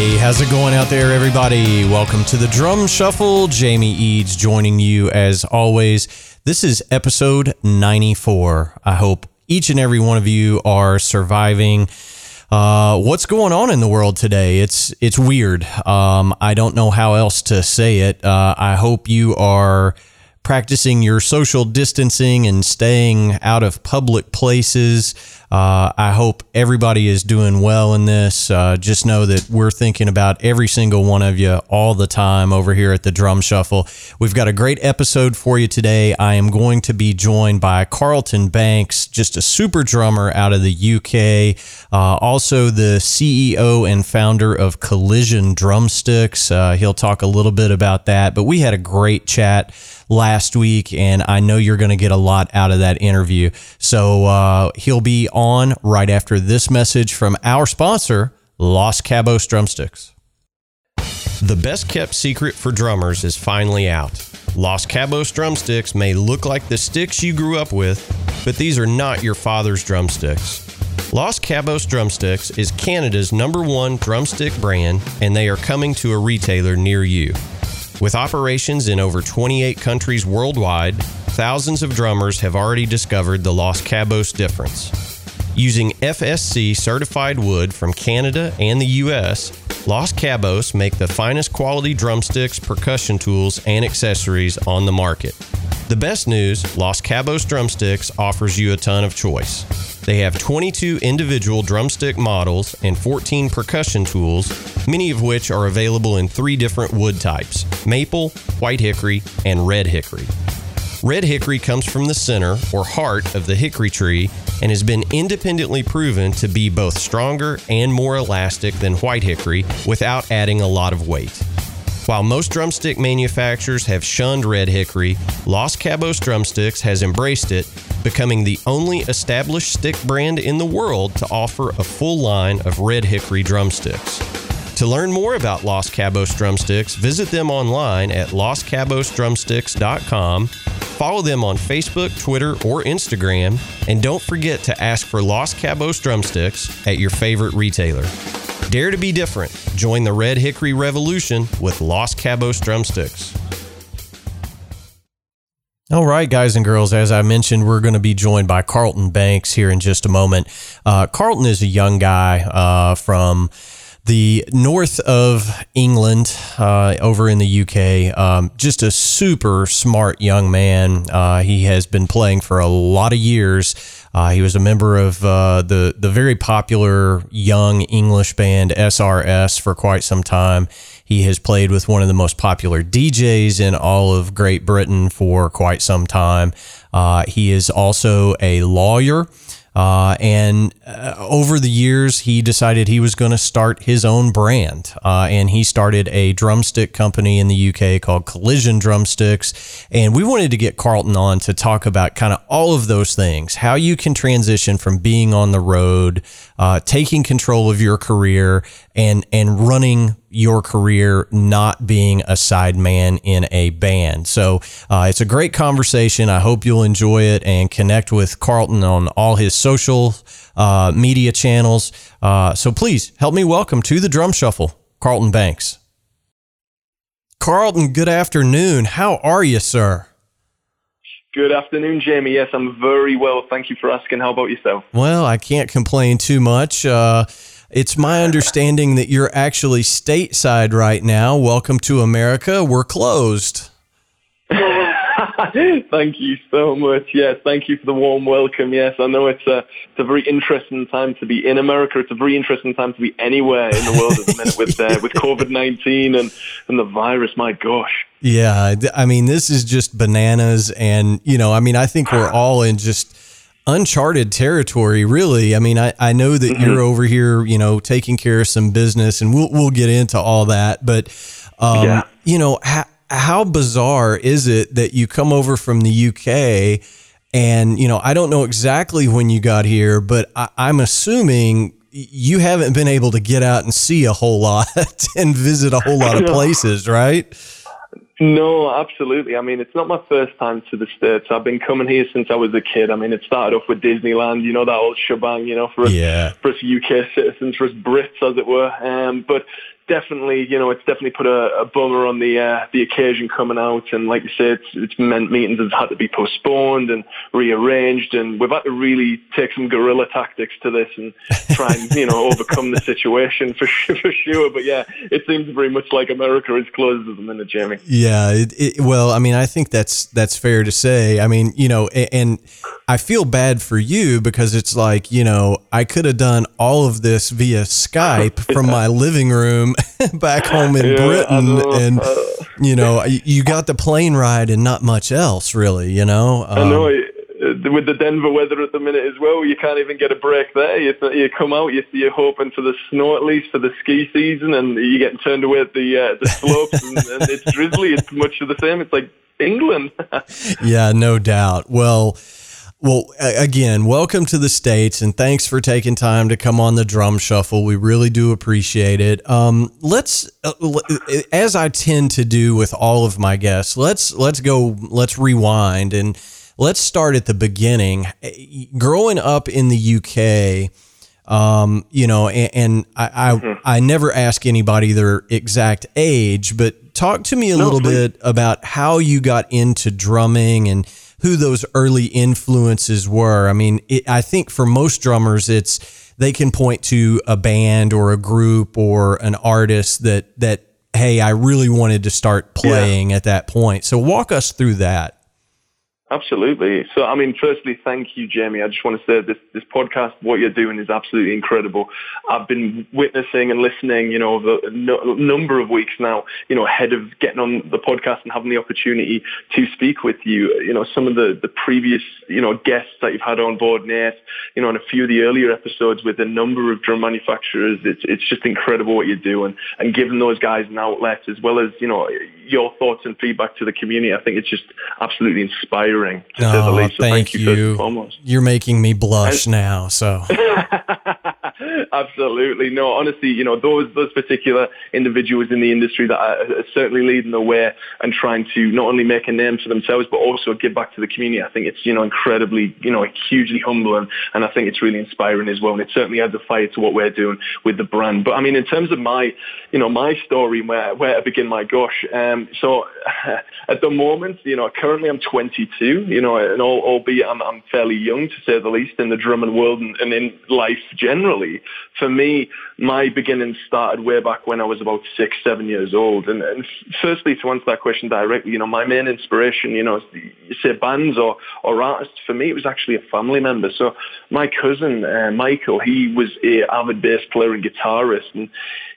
Hey, how's it going out there, everybody? Welcome to the Drum Shuffle. Jamie Eads joining you as always. This is episode 94. I hope each and every one of you are surviving. Uh, what's going on in the world today? It's it's weird. Um, I don't know how else to say it. Uh, I hope you are practicing your social distancing and staying out of public places. Uh, I hope everybody is doing well in this. Uh, just know that we're thinking about every single one of you all the time over here at the Drum Shuffle. We've got a great episode for you today. I am going to be joined by Carlton Banks, just a super drummer out of the UK, uh, also the CEO and founder of Collision Drumsticks. Uh, he'll talk a little bit about that, but we had a great chat last week, and I know you're going to get a lot out of that interview. So uh, he'll be on right after this message from our sponsor, Los Cabos Drumsticks. The best kept secret for drummers is finally out. Los Cabos drumsticks may look like the sticks you grew up with, but these are not your father's drumsticks. Los Cabos Drumsticks is Canada's number one drumstick brand, and they are coming to a retailer near you. With operations in over 28 countries worldwide, thousands of drummers have already discovered the Los Cabos difference. Using FSC certified wood from Canada and the US, Los Cabos make the finest quality drumsticks, percussion tools, and accessories on the market. The best news Los Cabos Drumsticks offers you a ton of choice. They have 22 individual drumstick models and 14 percussion tools, many of which are available in three different wood types maple, white hickory, and red hickory. Red hickory comes from the center or heart of the hickory tree and has been independently proven to be both stronger and more elastic than white hickory without adding a lot of weight. While most drumstick manufacturers have shunned red hickory, Los Cabos Drumsticks has embraced it, becoming the only established stick brand in the world to offer a full line of red hickory drumsticks. To learn more about Los Cabos Drumsticks, visit them online at loscabosdrumsticks.com, follow them on Facebook, Twitter, or Instagram, and don't forget to ask for Los Cabos Drumsticks at your favorite retailer. Dare to be different. Join the Red Hickory Revolution with Los Cabos Drumsticks. All right, guys and girls, as I mentioned, we're going to be joined by Carlton Banks here in just a moment. Uh, Carlton is a young guy uh, from the north of England, uh, over in the UK. Um, just a super smart young man. Uh, he has been playing for a lot of years. Uh, he was a member of uh, the the very popular young English band SRS for quite some time. He has played with one of the most popular DJs in all of Great Britain for quite some time. Uh, he is also a lawyer. Uh, and uh, over the years, he decided he was going to start his own brand. Uh, and he started a drumstick company in the UK called Collision Drumsticks. And we wanted to get Carlton on to talk about kind of all of those things how you can transition from being on the road, uh, taking control of your career, and, and running your career not being a sideman in a band. So uh, it's a great conversation. I hope you'll enjoy it and connect with Carlton on all his social uh, media channels. Uh, so please help me welcome to the Drum Shuffle, Carlton Banks. Carlton, good afternoon. How are you, sir? Good afternoon, Jamie. Yes, I'm very well. Thank you for asking. How about yourself? Well, I can't complain too much. Uh, it's my understanding that you're actually stateside right now. Welcome to America. We're closed. thank you so much. Yes, thank you for the warm welcome. Yes, I know it's a, it's a very interesting time to be in America. It's a very interesting time to be anywhere in the world at the minute with uh, with COVID nineteen and and the virus. My gosh. Yeah, I mean, this is just bananas, and you know, I mean, I think we're all in just uncharted territory, really. I mean, I, I know that mm-hmm. you're over here, you know, taking care of some business, and we'll we'll get into all that. But um, yeah. you know, ha- how bizarre is it that you come over from the UK and, you know, I don't know exactly when you got here, but I, I'm assuming you haven't been able to get out and see a whole lot and visit a whole lot of places, right? No, absolutely. I mean, it's not my first time to the States. I've been coming here since I was a kid. I mean, it started off with Disneyland, you know, that old shebang, you know, for us, yeah. for us UK citizens, for us Brits, as it were. Um, but definitely, you know, it's definitely put a, a bummer on the uh, the occasion coming out. And like you said, it's, it's meant meetings have had to be postponed and rearranged, and we've had to really take some guerrilla tactics to this and try and you know overcome the situation for for sure. But yeah, it seems very much like America is closed at the minute, Jamie. Yeah, it, it, well, I mean, I think that's that's fair to say. I mean, you know, and, and I feel bad for you because it's like, you know, I could have done all of this via Skype from my living room back home in yeah, Britain. And, uh, you know, you got the plane ride and not much else, really, you know? Um, I know. Uh, with the Denver weather at the minute as well, you can't even get a break there. You, you come out, you, you're hoping for the snow at least for the ski season, and you're getting turned away at the uh, the slopes, and, and it's drizzly. It's much of the same. It's like England. yeah, no doubt. Well, well, again, welcome to the States and thanks for taking time to come on the drum shuffle. We really do appreciate it. Um, let's, uh, as I tend to do with all of my guests, let's, let's go, let's rewind and let's start at the beginning. Growing up in the UK, um, you know, and, and I, I, mm-hmm. I, never ask anybody their exact age, but talk to me a no, little please. bit about how you got into drumming and, who those early influences were. I mean, it, I think for most drummers, it's they can point to a band or a group or an artist that that hey, I really wanted to start playing yeah. at that point. So walk us through that. Absolutely. So, I mean, firstly, thank you, Jamie. I just want to say this, this podcast, what you're doing is absolutely incredible. I've been witnessing and listening, you know, over a number of weeks now, you know, ahead of getting on the podcast and having the opportunity to speak with you. You know, some of the, the previous, you know, guests that you've had on board, Nate, you know, and a few of the earlier episodes with a number of drum manufacturers, it's, it's just incredible what you're doing and giving those guys an outlet as well as, you know, your thoughts and feedback to the community, I think it's just absolutely inspiring to oh, say the least. So thank, thank you. you You're making me blush and, now. So absolutely no. Honestly, you know those those particular individuals in the industry that are, certainly leading the way and trying to not only make a name for themselves but also give back to the community. I think it's you know incredibly you know hugely humbling and I think it's really inspiring as well. And it certainly adds a fire to what we're doing with the brand. But I mean, in terms of my you know my story, where where to begin my gosh. Um, so at the moment, you know, currently I'm 22 you know, and albeit I'm, I'm fairly young to say the least in the drumming world and, and in life generally. For me, my beginnings started way back when I was about six, seven years old. And, and firstly, to answer that question directly, you know, my main inspiration, you know, you say bands or, or artists, for me, it was actually a family member. So my cousin, uh, Michael, he was a avid bass player and guitarist. And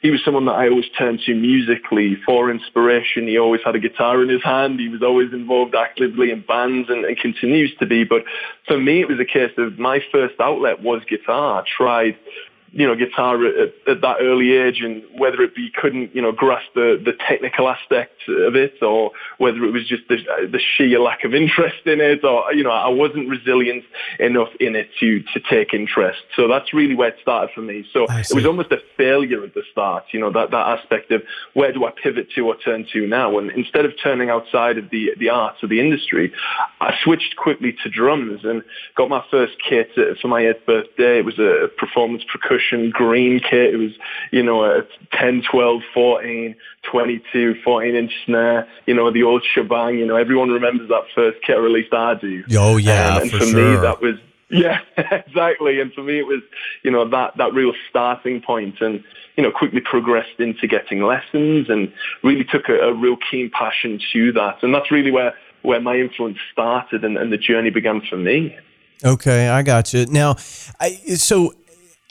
he was someone that I always turned to musically for inspiration. He always had a guitar in his hand. He was always involved actively in bands and, and continues to be. But for me, it was a case of my first outlet was guitar. I tried you know, guitar at, at, that early age and whether it be couldn't, you know, grasp the, the technical aspect of it or whether it was just the, the sheer lack of interest in it or, you know, I wasn't resilient enough in it to, to take interest. So that's really where it started for me. So it was almost a failure at the start, you know, that, that aspect of where do I pivot to or turn to now? And instead of turning outside of the, the arts or the industry, I switched quickly to drums and got my first kit uh, for my 8th birthday. It was a performance percussion green kit. It was, you know, a 10, 12, 14, 22, 14 inch snare, you know, the old shebang, you know, everyone remembers that first kit released I do. Oh yeah. Um, and for, for sure. me, that was, yeah, exactly. And for me, it was, you know, that, that real starting point and, you know, quickly progressed into getting lessons and really took a, a real keen passion to that. And that's really where, where my influence started and, and the journey began for me. Okay, I got you. Now, I, so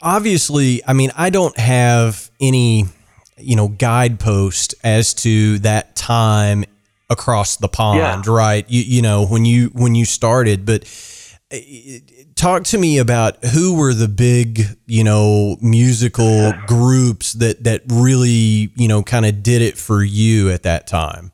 obviously, I mean, I don't have any, you know, guidepost as to that time across the pond, yeah. right? You, you know, when you when you started, but uh, talk to me about who were the big, you know, musical groups that that really, you know, kind of did it for you at that time.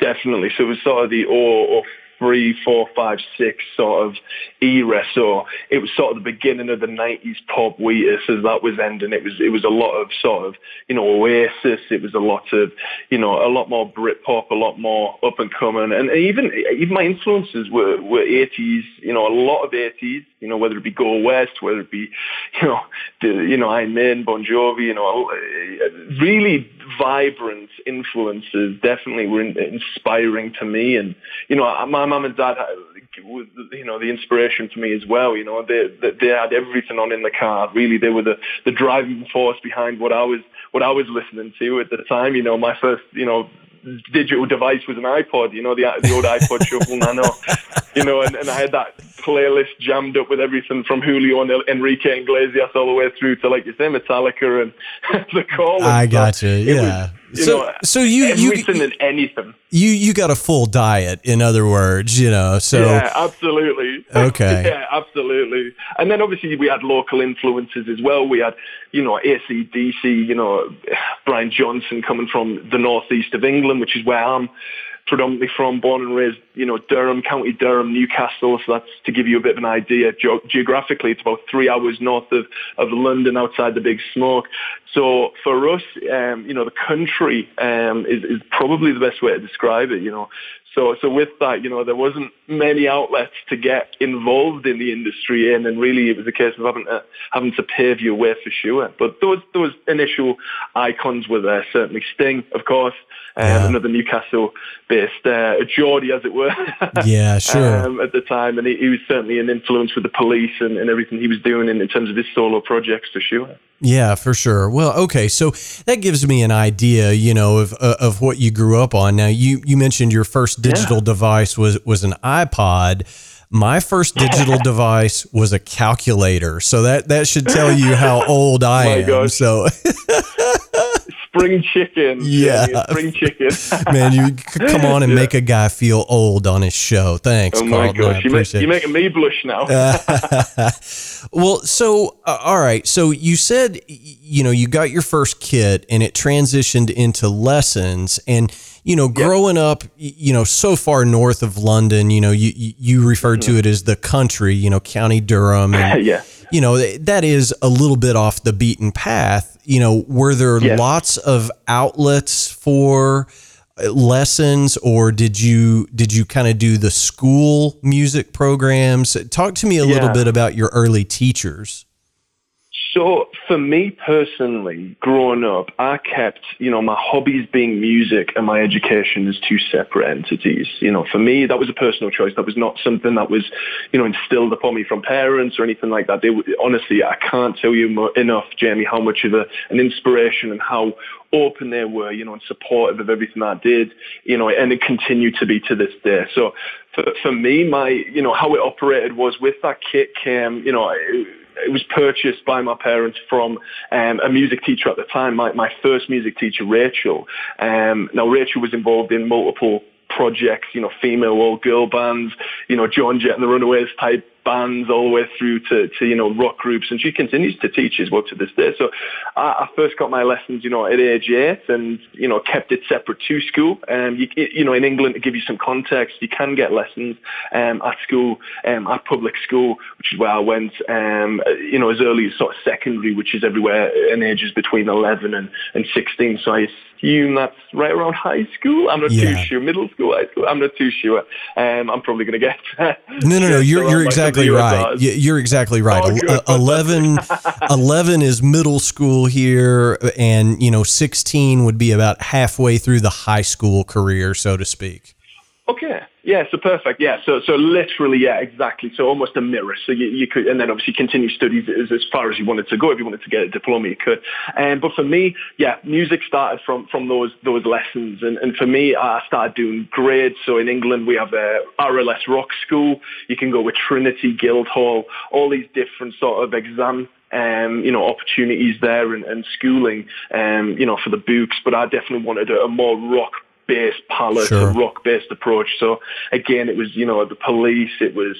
definitely. So it was sort of the or, or three, four, five, six sort of era. So it was sort of the beginning of the nineties pop Wheatus as that was ending. It was it was a lot of sort of you know Oasis. It was a lot of you know a lot more Britpop, a lot more up and coming, and even even my influences were were eighties. You know a lot of eighties. You know whether it be Go West, whether it be you know the, you know Iron Maiden, Bon Jovi. You know really vibrant influences. Definitely were inspiring to me, and you know my mum and dad uh, was you know the inspiration for me as well. You know they they had everything on in the car. Really, they were the the driving force behind what I was what I was listening to at the time. You know, my first you know digital device was an iPod, you know, the, the old iPod Shuffle Nano, you know, and, and I had that playlist jammed up with everything from Julio and Enrique Iglesias all the way through to, like you say, Metallica and the Call. I got you. Yeah. Was, so, know, so you everything you, and anything. You you got a full diet, in other words, you know. So yeah, absolutely. Okay. yeah, absolutely. And then obviously we had local influences as well. We had you know AC/DC, you know Brian Johnson coming from the northeast of England, which is where I'm predominantly from, born and raised, you know, Durham, County Durham, Newcastle. So that's to give you a bit of an idea. Ge- geographically, it's about three hours north of, of London, outside the Big Smoke. So for us, um, you know, the country um, is, is probably the best way to describe it. You know, so, so with that, you know, there wasn't many outlets to get involved in the industry in, and really it was a case of having to, having to pave your way for sure. But those, those initial icons were there, certainly. Sting, of course, um, another Newcastle-based uh, Geordie, as it were. yeah, sure. Um, at the time, and he, he, was certainly an influence with the police and, and everything he was doing in, in terms of his solo projects, for sure. Yeah, for sure. Well, okay, so that gives me an idea, you know, of uh, of what you grew up on. Now, you you mentioned your first digital yeah. device was was an iPod. My first digital device was a calculator, so that that should tell you how old I am. Gosh. So spring chicken. Yeah, spring chicken. Man, you come on and yeah. make a guy feel old on his show. Thanks. Oh my Carlton, gosh, you make, you're making me blush now. well, so uh, all right, so you said you know you got your first kit and it transitioned into lessons and you know, growing yep. up, you know, so far north of London, you know, you you referred mm-hmm. to it as the country, you know, County Durham, and, yeah. you know, that is a little bit off the beaten path. You know, were there yes. lots of outlets for uh, lessons, or did you did you kind of do the school music programs? Talk to me a yeah. little bit about your early teachers. So for me personally, growing up, I kept, you know, my hobbies being music and my education as two separate entities. You know, for me, that was a personal choice. That was not something that was, you know, instilled upon me from parents or anything like that. They honestly, I can't tell you enough, Jamie, how much of a, an inspiration and how open they were, you know, and supportive of everything I did, you know, and it continued to be to this day. So for, for me, my, you know, how it operated was with that kit came, you know, it was purchased by my parents from um, a music teacher at the time, my, my first music teacher, Rachel. Um, now, Rachel was involved in multiple projects, you know, female or girl bands, you know, Joan Jett and the Runaways type bands all the way through to, to you know rock groups, and she continues to teach as well to this day. So I, I first got my lessons, you know, at age eight, and you know kept it separate to school. Um, you, you know, in England, to give you some context, you can get lessons um, at school, um, at public school, which is where I went. Um, you know, as early as sort of secondary, which is everywhere in ages between 11 and, and 16. So I assume that's right around high school. I'm not yeah. too sure. Middle school, high school. I'm not too sure. Um, I'm probably going to get. no, no, no. You're you're exactly right. You're exactly right. Oh, 11, 11 is middle school here, and you know, 16 would be about halfway through the high school career, so to speak. Okay. Yeah, so perfect. Yeah, so so literally, yeah, exactly. So almost a mirror. So you, you could, and then obviously continue studies as, as far as you wanted to go. If you wanted to get a diploma, you could. Um, but for me, yeah, music started from from those those lessons, and and for me, I started doing grades. So in England, we have a RLS Rock School. You can go with Trinity, Guildhall, all these different sort of exam um, you know, opportunities there and, and schooling, um, you know, for the books. But I definitely wanted a, a more rock bass palette, Sure. a rock based approach. So again, it was you know the police, it was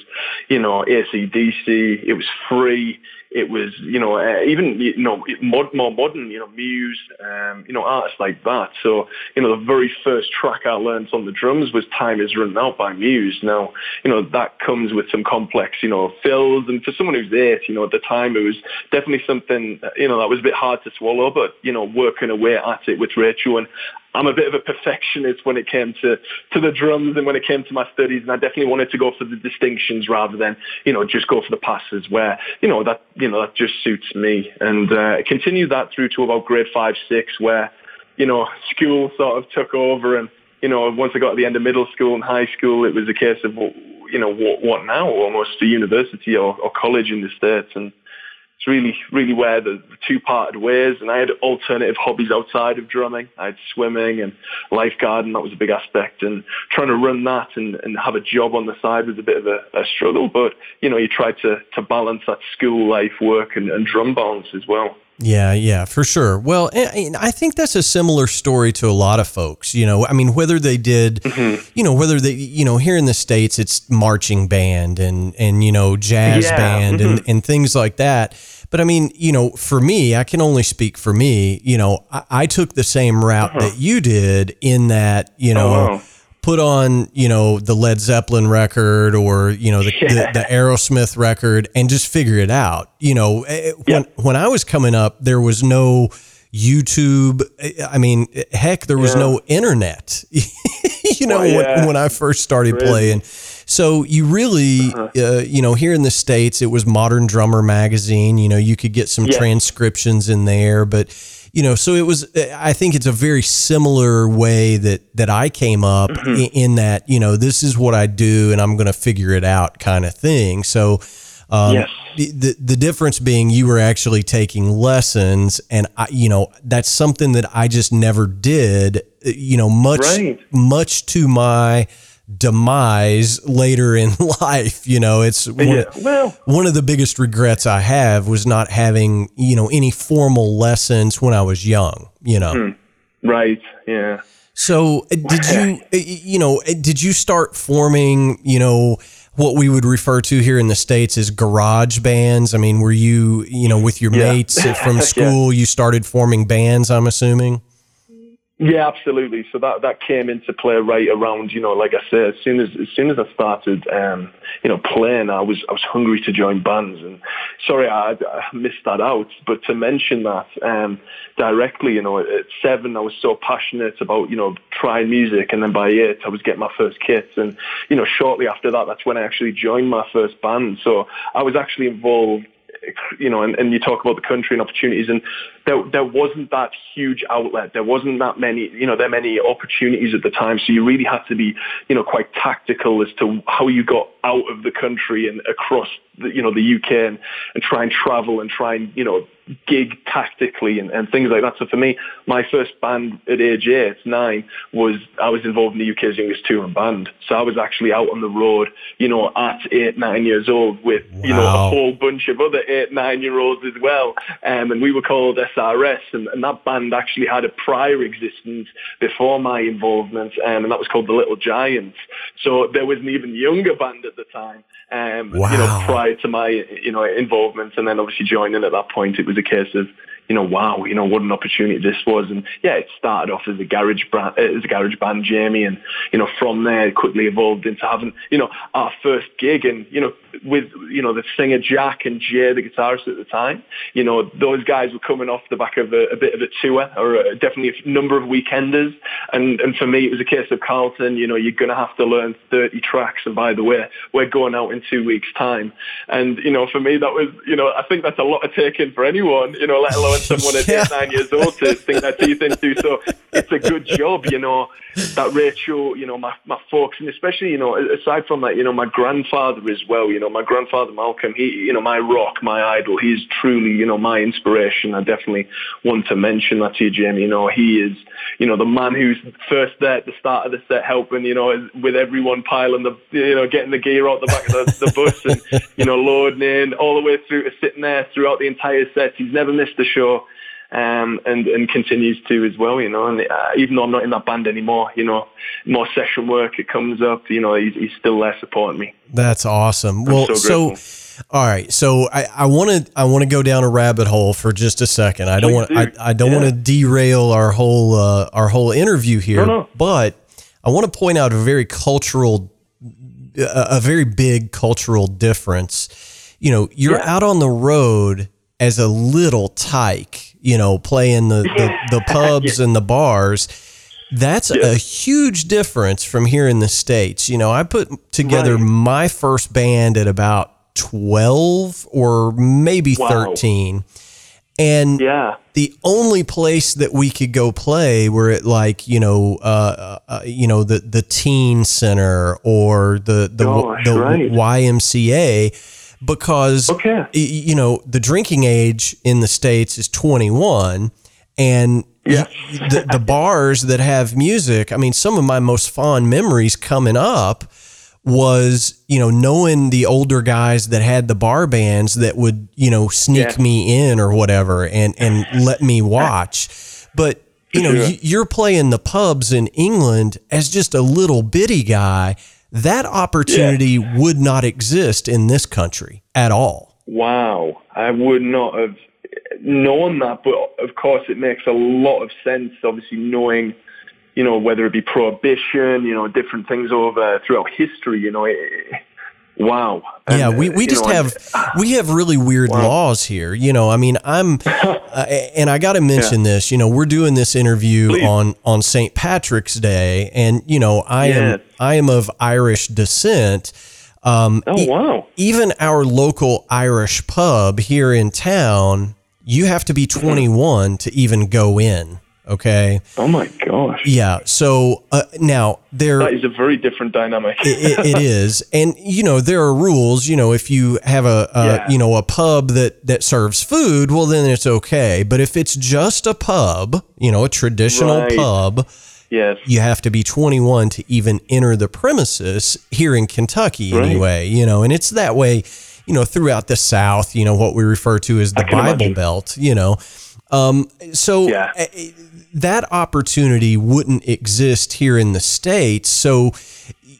you know ACDC, it was free. It was, you know, uh, even you know mod, more modern, you know, Muse, um, you know, artists like that. So, you know, the very first track I learned on the drums was "Time Is Running Out" by Muse. Now, you know, that comes with some complex, you know, fills, and for someone who's eight, you know, at the time it was definitely something, uh, you know, that was a bit hard to swallow. But you know, working away at it with Rachel and I'm a bit of a perfectionist when it came to, to the drums and when it came to my studies, and I definitely wanted to go for the distinctions rather than you know just go for the passes. Where you know that you know that just suits me, and uh, continued that through to about grade five, six, where you know school sort of took over, and you know once I got to the end of middle school and high school, it was a case of you know what, what now, almost a university or, or college in the states, and it's really, really where the, two parted ways. And I had alternative hobbies outside of drumming. I had swimming and lifeguarding. That was a big aspect. And trying to run that and, and have a job on the side was a bit of a, a struggle. But, you know, you try to, to balance that school life, work and, and drum balance as well. Yeah, yeah, for sure. Well, I think that's a similar story to a lot of folks. You know, I mean, whether they did, Mm-hmm. you know, whether they, you know, here in the states, it's marching band and and you know jazz Yeah, band and and things like that. But I mean, you know, for me, I can only speak for me. You know, I, I took the same route that you did in that, you know. Uh-huh. Oh, wow. Put on, you know, the Led Zeppelin record or you know the, Yeah. the the Aerosmith record and just figure it out. You know, eh, when when I was coming up, there was no YouTube. eh, I mean, heck, there was Yeah. no internet. you know, Well, when, when I first started Crazy. playing. So you really, uh, you know, here in the states, it was Modern Drummer magazine. You know, you could get some transcriptions in there, but you know, so it was. I think it's a very similar way that that I came up Mm-hmm. in, in that you know this is what I do and I'm going to figure it out kind of thing. So. Um, Yes. the, the the difference being you were actually taking lessons and I, you know that's something that I just never did you know much Right. much to my demise later in life you know it's one, Yeah. Well, one of the biggest regrets I have was not having you know any formal lessons when I was young you know right. Yeah. so uh, did you uh, you know uh, did you start forming you know what we would refer to here in the states as garage bands i mean were you you know with your Yeah. mates from Yeah. school you started forming bands i'm assuming Yeah, absolutely. So that that came into play right around, you know, like I said, as soon as as soon as I started, um, you know, playing, I was I was hungry to join bands, and sorry, I, I missed that out. But to mention that um, directly, you know, at seven, I was so passionate about, you know, trying music, and then by eight, I was getting my first kit, and you know, shortly after that, that's when I actually joined my first band. So I was actually involved you know, and, and you talk about the country and opportunities, and there there wasn't that huge outlet. There wasn't that many, you know, there many opportunities at the time. So you really had to be, you know, quite tactical as to how you got out of the country and across, the, you know, the UK and, and try and travel and try and, you know, gig tactically and, and things like that. So for me, my first band at age eight, nine, was I was involved in the UK's youngest touring band. So I was actually out on the road, you know, at eight, nine years old with, you know, a whole bunch of other eight, nine year olds as well. Um, and we were called SRS and, and that band actually had a prior existence before my involvement um, and that was called the Little Giants. So there was an even younger band at the time. Um, you know, prior to my, you know, involvement and then obviously joining at that point, it was a case of, you know, wow, you know, what an opportunity this was. And yeah, it started off as a garage band, as a garage band, Jamie. And, you know, from there it quickly evolved into having, you know, our first gig and, you know, with, you know, the singer Jack and Jay, the guitarist at the time, you know, those guys were coming off the back of a, a bit of a tour or a, definitely a number of weekenders. And, and for me, it was a case of Carlton, you know, you're going to have to learn 30 tracks. And by the way, we're going out in two weeks time. And, you know, for me, that was, you know, I think that's a lot of taking for anyone, you know, let alone someone at Yeah. eight, nine years old to sink their teeth into. So it's a good job, you know, that Rachel, you know, my, my folks, and especially, you know, aside from that, you know, my grandfather as well, you know, my grandfather Malcolm, he, you know, my rock, my idol, he's truly, you know, my inspiration. I definitely want to mention that to you, Jamie. You know, he is, you know, the man who's first there at the start of the set helping, you know, with everyone piling the, you know, getting the gear out the back of the, the bus and, you know, loading in all the way through to sitting there throughout the entire set. He's never missed a show. Um, and and continues to as well. You know, and uh, even though I'm not in that band anymore, you know, more session work it comes up. You know, he's, he's still there supporting me. That's awesome. I'm well, so, so. All right, so I want to I want to go down a rabbit hole for just a second. I don't want. I, I don't yeah. want to derail our whole uh, our whole interview here, no, no. but I want to point out a very cultural a very big cultural difference. You know, you're yeah. out on the road as a little tyke, you know, playing the, the, the pubs yeah. and the bars. That's yeah. a huge difference from here in the States. You know, I put together right. my first band at about 12 or maybe wow. 13. And yeah. the only place that we could go play were at like, you know, uh, uh, you know, the, the teen center or the, the, Gosh, the right. YMCA because okay. you know the drinking age in the states is 21 and yes. the, the bars that have music i mean some of my most fond memories coming up was you know knowing the older guys that had the bar bands that would you know sneak yeah. me in or whatever and and let me watch but you know sure. you're playing the pubs in England as just a little bitty guy that opportunity yeah. would not exist in this country at all. Wow. I would not have known that, but of course it makes a lot of sense, obviously knowing, you know, whether it be prohibition, you know, different things over throughout history, you know, it, Wow. And, yeah, we, we just know, have we have really weird wow. laws here. You know, I mean, I'm uh, and I got to mention yeah. this. You know, we're doing this interview Please. on on St. Patrick's Day, and you know, I yes. am I am of Irish descent. Um, oh wow! E- even our local Irish pub here in town, you have to be mm-hmm. 21 to even go in. Okay. Oh my gosh. Yeah. So uh, now there that is a very different dynamic. it, it is, and you know there are rules. You know, if you have a, a yeah. you know a pub that that serves food, well then it's okay. But if it's just a pub, you know, a traditional right. pub. Yes. You have to be 21 to even enter the premises here in Kentucky, right. anyway. You know, and it's that way, you know, throughout the South. You know what we refer to as the Bible imagine. Belt. You know, um, so yeah. That opportunity wouldn't exist here in the States. So,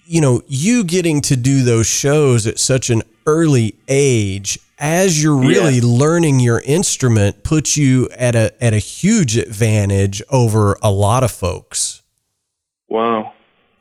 you know, you getting to do those shows at such an early age as you're really yeah. learning your instrument puts you at a at a huge advantage over a lot of folks. Wow.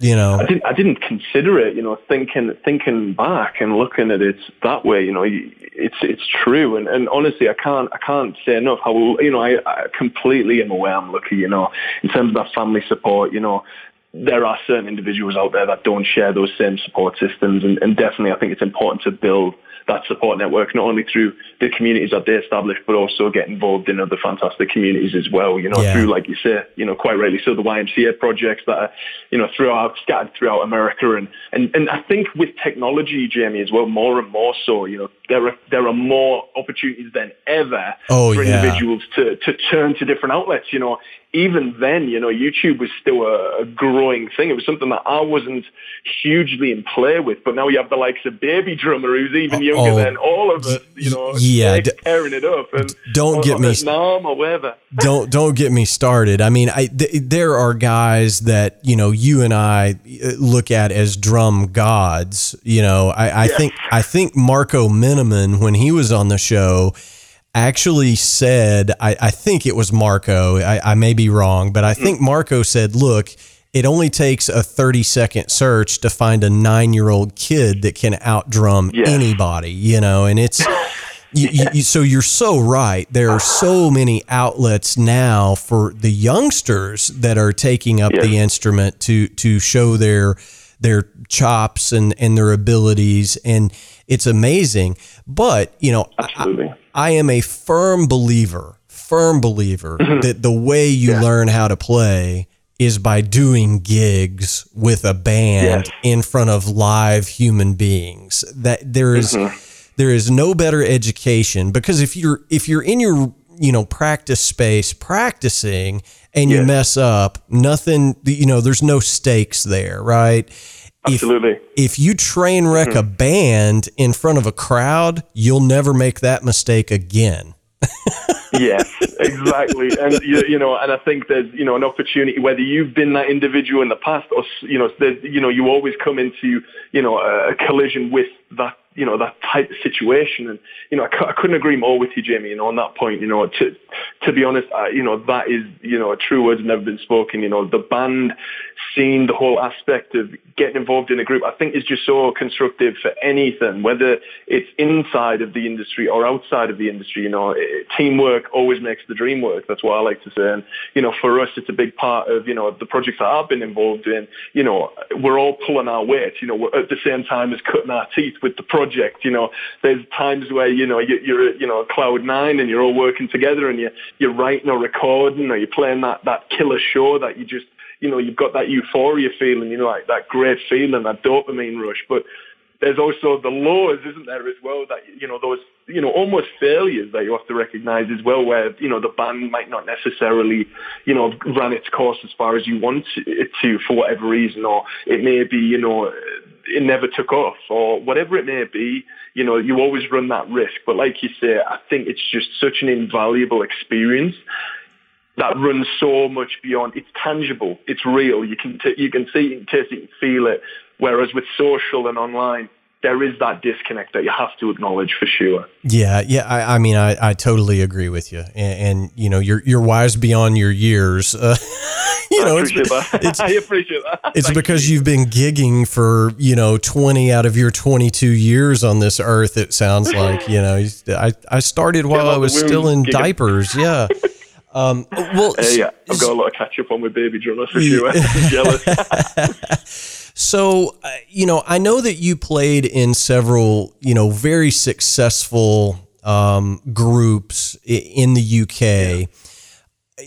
You know, I didn't I didn't consider it, you know, thinking thinking back and looking at it that way, you know, it's it's true, and, and honestly, I can't I can't say enough how you know I, I completely am aware I'm lucky. You know, in terms of that family support, you know, there are certain individuals out there that don't share those same support systems, and, and definitely I think it's important to build that support network, not only through the communities that they establish, but also get involved in other fantastic communities as well, you know, yeah. through, like you say, you know, quite rightly so, the YMCA projects that are, you know, throughout, scattered throughout America. And, and, and I think with technology, Jamie, as well, more and more so, you know, there are, there are more opportunities than ever oh, for yeah. individuals to, to turn to different outlets, you know, even then, you know, YouTube was still a, a, growing thing. It was something that I wasn't hugely in play with. But now you have the likes of Baby Drummer, who's even younger oh, than all of us. You know, yeah, tearing it up. And don't get me Nam or whatever. don't don't get me started. I mean, I th- there are guys that you know you and I uh, look at as drum gods. You know, I, I yes. think I think Marco Minnemann when he was on the show actually said, I, I think it was Marco, I, I may be wrong, but I mm-hmm. think Marco said, look, it only takes a 30 second search to find a nine year old kid that can outdrum yes. anybody, you know, and it's. You, you, so you're so right. There are so many outlets now for the youngsters that are taking up yes. the instrument to to show their their chops and and their abilities, and it's amazing. But you know. I, I am a firm believer, firm believer that the way you yeah. learn how to play is by doing gigs with a band yes. in front of live human beings. That there is, mm-hmm. there is no better education because if you're if you're in your you know practice space practicing and yes. you mess up, nothing you know there's no stakes there, right? Absolutely. If, if you train wreck mm-hmm. a band in front of a crowd, you'll never make that mistake again. yes, exactly. And you, you know, and I think there's you know an opportunity whether you've been that individual in the past or you know, you know, you always come into you know a collision with that you know, that type of situation. And, you know, I, I couldn't agree more with you, Jamie, you know, on that point, you know, to, to be honest, I, you know, that is, you know, a true words never been spoken, you know, the band scene, the whole aspect of getting involved in a group, I think is just so constructive for anything, whether it's inside of the industry or outside of the industry, you know, it, teamwork always makes the dream work. That's what I like to say. And, you know, for us, it's a big part of, you know, the projects that I've been involved in, you know, we're all pulling our weight, you know, at the same time as cutting our teeth with the project. You know, there's times where you know you, you're you know cloud nine and you're all working together and you you're writing or recording or you're playing that that killer show that you just you know you've got that euphoria feeling. You know, like that great feeling, that dopamine rush, but there's also the lows, isn't there, as well, that, you know, those, you know, almost failures that you have to recognize as well, where, you know, the band might not necessarily, you know, run its course as far as you want it to for whatever reason, or it may be, you know, it never took off or whatever it may be, you know, you always run that risk. But like you say, I think it's just such an invaluable experience that runs so much beyond. It's tangible. It's real. You can t- you can see, can taste it, feel it. Whereas with social and online, there is that disconnect that you have to acknowledge for sure. Yeah, yeah. I, I mean, I, I totally agree with you, and, and, you know, you're you're wise beyond your years. Uh, you know, I appreciate it's, that. It's, I appreciate that. It's Thank because you. have been gigging for you know 20 out of your 22 years on this earth. It sounds like you know. I I started while I was still in gigging. diapers. Yeah. Um, well, uh, yeah, I've got a lot of catch up on with baby drummers for sure. jealous. So, uh, you know, I know that you played in several, you know, very successful um, groups in the UK. Yeah.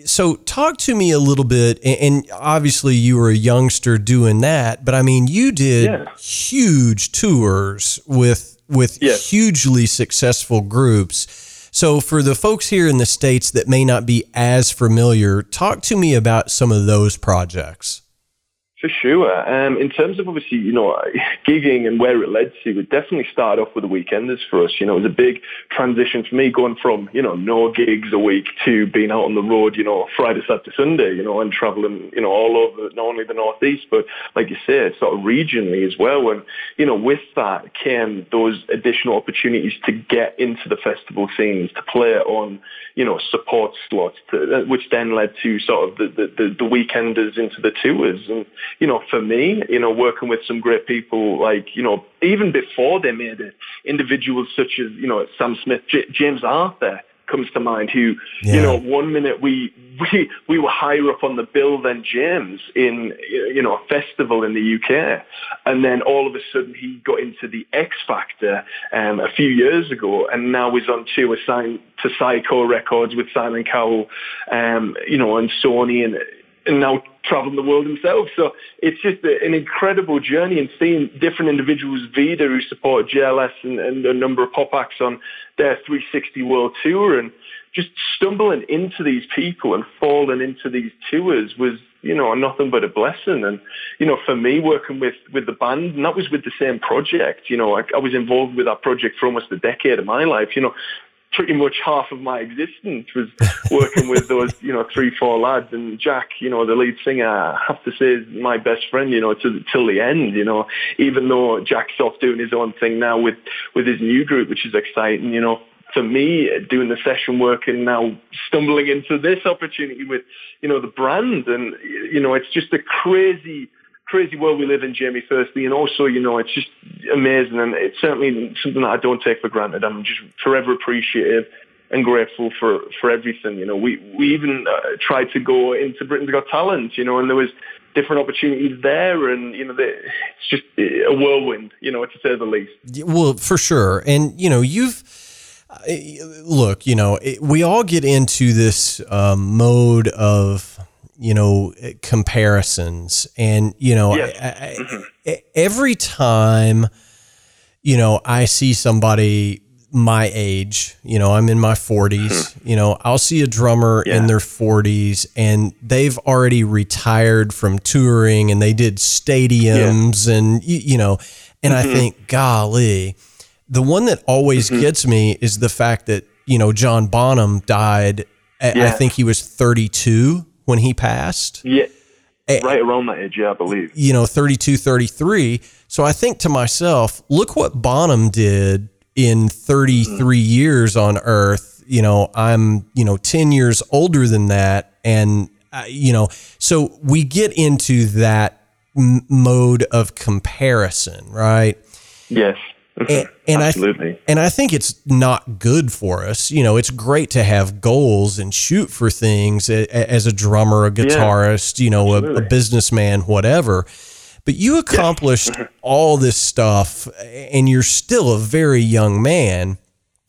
So, talk to me a little bit. And obviously, you were a youngster doing that, but I mean, you did yeah. huge tours with with yeah. hugely successful groups. So, for the folks here in the states that may not be as familiar, talk to me about some of those projects. For sure. Um, in terms of obviously, you know, gigging and where it led to, it definitely started off with the weekenders for us. You know, it was a big transition for me going from, you know, no gigs a week to being out on the road, you know, Friday, Saturday, Sunday, you know, and traveling, you know, all over not only the Northeast, but like you said, sort of regionally as well. And, you know, with that came those additional opportunities to get into the festival scenes, to play on, you know, support slots, to, which then led to sort of the, the, the, the weekenders into the tours. And, you know, for me, you know, working with some great people, like, you know, even before they made it, individuals such as, you know, Sam Smith, J- James Arthur comes to mind who, yeah. you know, one minute we, we, we were higher up on the bill than James in, you know, a festival in the UK. And then all of a sudden he got into the X Factor um, a few years ago and now he's on tour signed to Syco Records with Simon Cowell, um, you know, and Sony and, and now traveling the world himself. So it's just a, an incredible journey and seeing different individuals, Vida, who support JLS and, and a number of pop acts on their 360 World Tour and just stumbling into these people and falling into these tours was, you know, nothing but a blessing. And, you know, for me working with, with the band, and that was with the same project, you know, I, I was involved with that project for almost a decade of my life, you know, pretty much half of my existence was working with those, you know, three, four lads. And Jack, you know, the lead singer, I have to say is my best friend, you know, to, till the end, you know, even though Jack's off doing his own thing now with, with his new group, which is exciting, you know, for me, doing the session work and now stumbling into this opportunity with, you know, the brand. And, you know, it's just a crazy, crazy world we live in, Jamie, firstly, and also, you know, it's just amazing, and it's certainly something that I don't take for granted. I'm just forever appreciative and grateful for, for everything. You know, we, we even uh, tried to go into Britain's Got Talent, you know, and there was different opportunities there, and, you know, it's just a whirlwind, you know, to say the least. Well, for sure. And, you know, you've, uh, look, you know, we all get into this um, mode of, you know comparisons and you know yes. I, mm-hmm. I, every time you know i see somebody my age you know i'm in my 40s mm-hmm. you know i'll see a drummer yeah. in their 40s and they've already retired from touring and they did stadiums yeah. and you, you, know and mm-hmm. i think golly the one that always mm-hmm. gets me is the fact that you know john bonham died I think he was 32 when he passed. Yeah. Right around that age, yeah, I believe. You know, 32, 33. So I think to myself, look what Bonham did in 33 mm. years on Earth. You know, I'm, you know, 10 years older than that. And, uh, you know, so we get into that m- mode of comparison, right? Yes. And, and Absolutely. I and I think it's not good for us. You know, it's great to have goals and shoot for things as a drummer, a guitarist, yeah, you know, a, a, businessman, whatever. But you accomplished yeah. all this stuff, and you're still a very young man.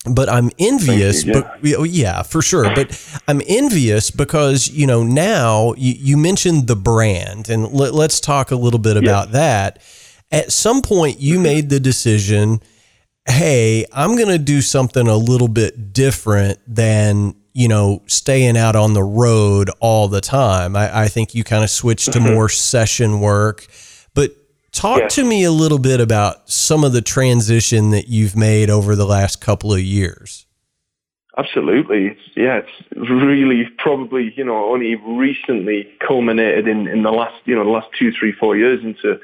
But I'm envious. You, yeah. But yeah, for sure. But I'm envious because you know now you, you mentioned the brand, and let, us talk a little bit about that at some point you made the decision hey i'm going to do something a little bit different than you know staying out on the road all the time. I, I think you kind of switched to mm-hmm. more session work. But talk to me a little bit about some of the transition that you've made over the last couple of years. Absolutely. Yeah, it's really probably, you know, only recently culminated in, in the last, you know, the last two, three, four years into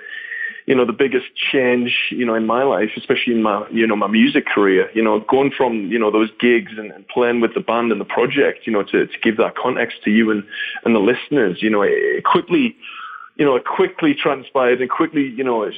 you know, the biggest change, you know, in my life, especially in my, you know, my music career, you know, going from, you know, those gigs and, and playing with the band and the project, you know, to, to give that context to you and, and the listeners, you know, it, it quickly, you know, it quickly transpired and quickly, you know,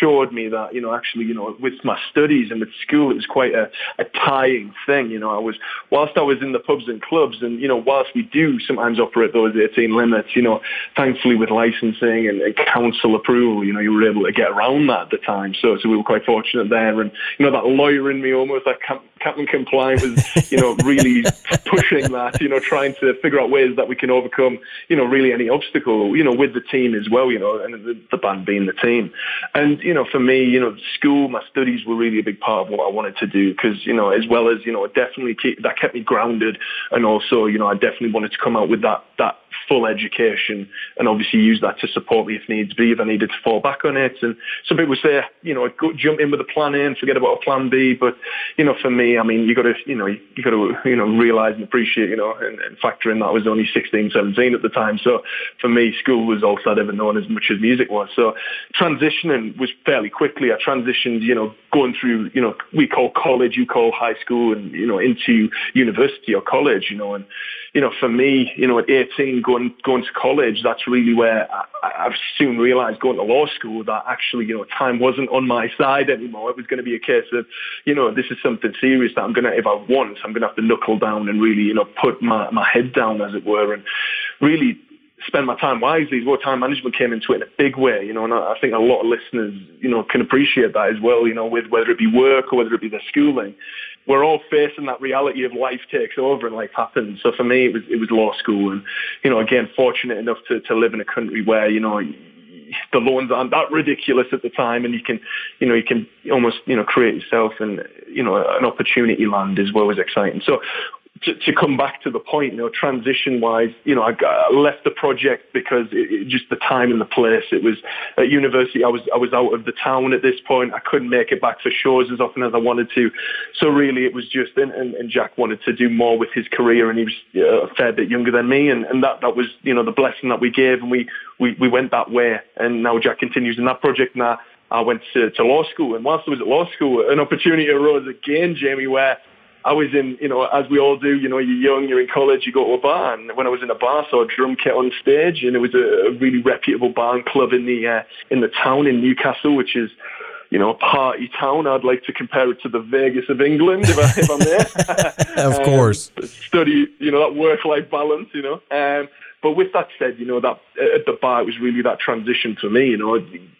showed me that, you know, actually, you know, with my studies and with school, it was quite a, a tying thing. You know, I was, whilst I was in the pubs and clubs and, you know, whilst we do sometimes operate those 18 limits, you know, thankfully with licensing and, and council approval, you know, you were able to get around that at the time. So, so we were quite fortunate there. And, you know, that lawyer in me almost, that Captain Compliant was, you know, really pushing that, you know, trying to figure out ways that we can overcome, you know, really any obstacle, you know, with the team as well, you know, and the, the band being the team. And, you know, for me, you know, school, my studies were really a big part of what I wanted to do because, you know, as well as, you know, definitely keep, that kept me grounded. And also, you know, I definitely wanted to come out with that, that full education and obviously use that to support me if needs be, if I needed to fall back on it. And some people say, you know, go, jump in with a plan A and forget about a plan B. But, you know, for me, I mean, you got to, you know, you got to, you know, realize and appreciate, you know, and, and factor in that I was only 16, 17 at the time. So for me, school was all I'd ever known as much as music was. So transitioning was fairly quickly. I transitioned, you know, going through, you know, we call college, you call high school and, you know, into university or college, you know, and, you know, for me, you know, at 18, going going to college, that's really where I, I've soon realised going to law school that actually, you know, time wasn't on my side anymore. It was going to be a case of, you know, this is something serious that I'm going to, if I want, I'm going to have to knuckle down and really, you know, put my, my head down, as it were, and really spend my time wisely. Well, time management came into it in a big way, you know, and I think a lot of listeners, you know, can appreciate that as well, you know, with whether it be work or whether it be their schooling we're all facing that reality of life takes over and life happens. So for me, it was it was law school, and you know, again, fortunate enough to to live in a country where you know the loans aren't that ridiculous at the time, and you can, you know, you can almost, you know, create yourself and, you know, an opportunity land as well as exciting. So to, to, come back to the point, you know, transition wise, you know, I, got, I left the project because it, it, just the time and the place. It was at university. I was I was out of the town at this point. I couldn't make it back for shows as often as I wanted to. So really, it was just and, and, and Jack wanted to do more with his career, and he was a fair bit younger than me, and, and that that was you know the blessing that we gave, and we we we went that way. And now Jack continues in that project. Now I went to, to law school, and whilst I was at law school, an opportunity arose again, Jamie, where I was in, you know, as we all do, you know, you're young, you're in college, you go to a bar, and when I was in a bar, I saw a drum kit on stage, and it was a, a really reputable bar and club in the uh, in the town in Newcastle, which is, you know, a party town. I'd like to compare it to the Vegas of England, if, I, if I'm there. of course. Um, study, you know, that work-life balance, you know. Um, but with that said, you know, that at the bar, it was really that transition for me. You know,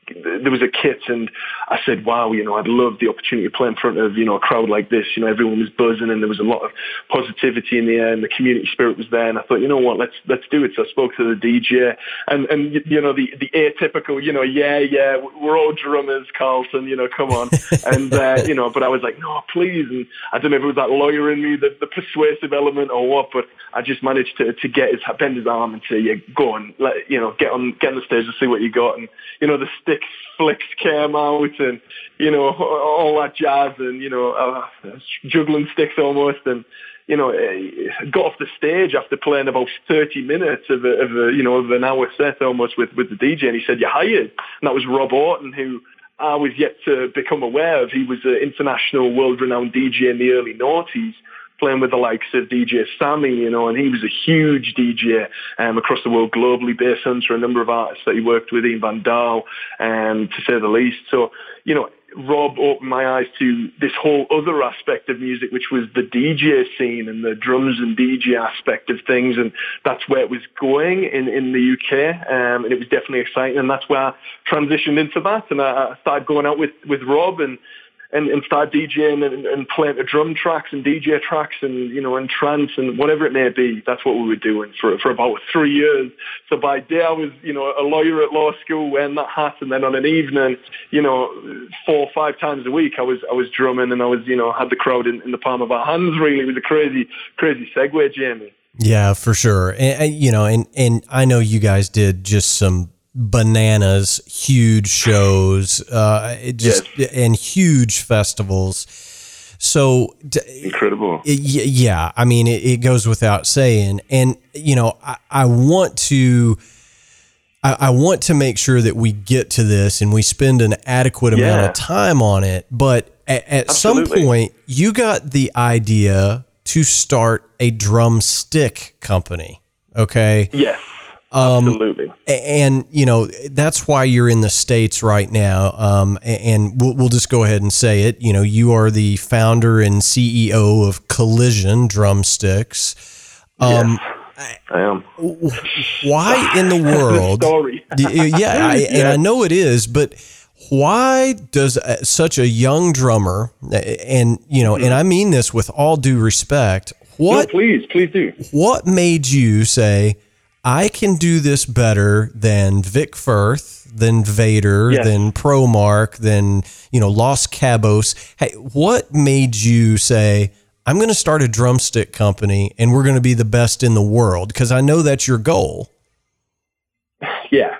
there was a kit, and I said, "Wow, you know, I'd love the opportunity to play in front of you know a crowd like this. You know, everyone was buzzing, and there was a lot of positivity in the air, and the community spirit was there. And I thought, you know what, let's let's do it. So I spoke to the DJ, and and you know the the atypical, you know, yeah, yeah, we're all drummers, Carlton. You know, come on, and uh, you know, but I was like, no, please, and I don't know if it was that lawyer in me, the, the persuasive element or what, but I just managed to to get his bend his arm and say, yeah, go on, let, you know, get on get on the stage and see what you got. And you know, the stick flicks came out and, you know, all that jazz and, you know, uh, juggling sticks almost and, you know, eh, got off the stage after playing about 30 minutes of a, of a, you know, of an hour set almost with, with the DJ and he said, you're hired. And that was Rob Orton who I was yet to become aware of. He was an international world-renowned DJ in the early noughties playing with the likes of DJ Sammy, you know, and he was a huge DJ um, across the world globally, based on for a number of artists that he worked with, Ian Van Dahl, um, to say the least. So, you know, Rob opened my eyes to this whole other aspect of music, which was the DJ scene and the drums and DJ aspect of things. And that's where it was going in, in the UK. Um, and it was definitely exciting. And that's where I transitioned into that. And I, I started going out with, with Rob and, and, and start DJing and, and playing the drum tracks and DJ tracks and, you know, and trance and whatever it may be. That's what we were doing for, for about three years. So by day I was, you know, a lawyer at law school wearing that hat and then on an evening, you know, four or five times a week I was, I was drumming and I was, you know, had the crowd in, in the palm of our hands really. It was a crazy, crazy segue, Jamie. Yeah, for sure. And, you know, and, and I know you guys did just some bananas, huge shows, uh, just yes. and huge festivals. So incredible. yeah, I mean, it, it, goes without saying, and you know, I, I want to. I, want to make sure that we get to this and we spend an adequate yeah. amount of time on it. But at, at some point, you got the idea to start a drumstick company. Okay. Yes. Um, Absolutely. And, you know, that's why you're in the States right now. Um, and we'll, we'll just go ahead and say it. You know, you are the founder and CEO of Collision Drumsticks. Um, yes, I am. Why in the world? story. yeah, I, and I know it is, but why does such a young drummer, and, you know, and I mean this with all due respect, what? No, please, please do. What made you say, I can do this better than Vic Firth, than Vater, yes. than Promark, than you know Los Cabos. Hey, what made you say I'm going to start a drumstick company and we're going to be the best in the world? Because I know that's your goal. Yeah,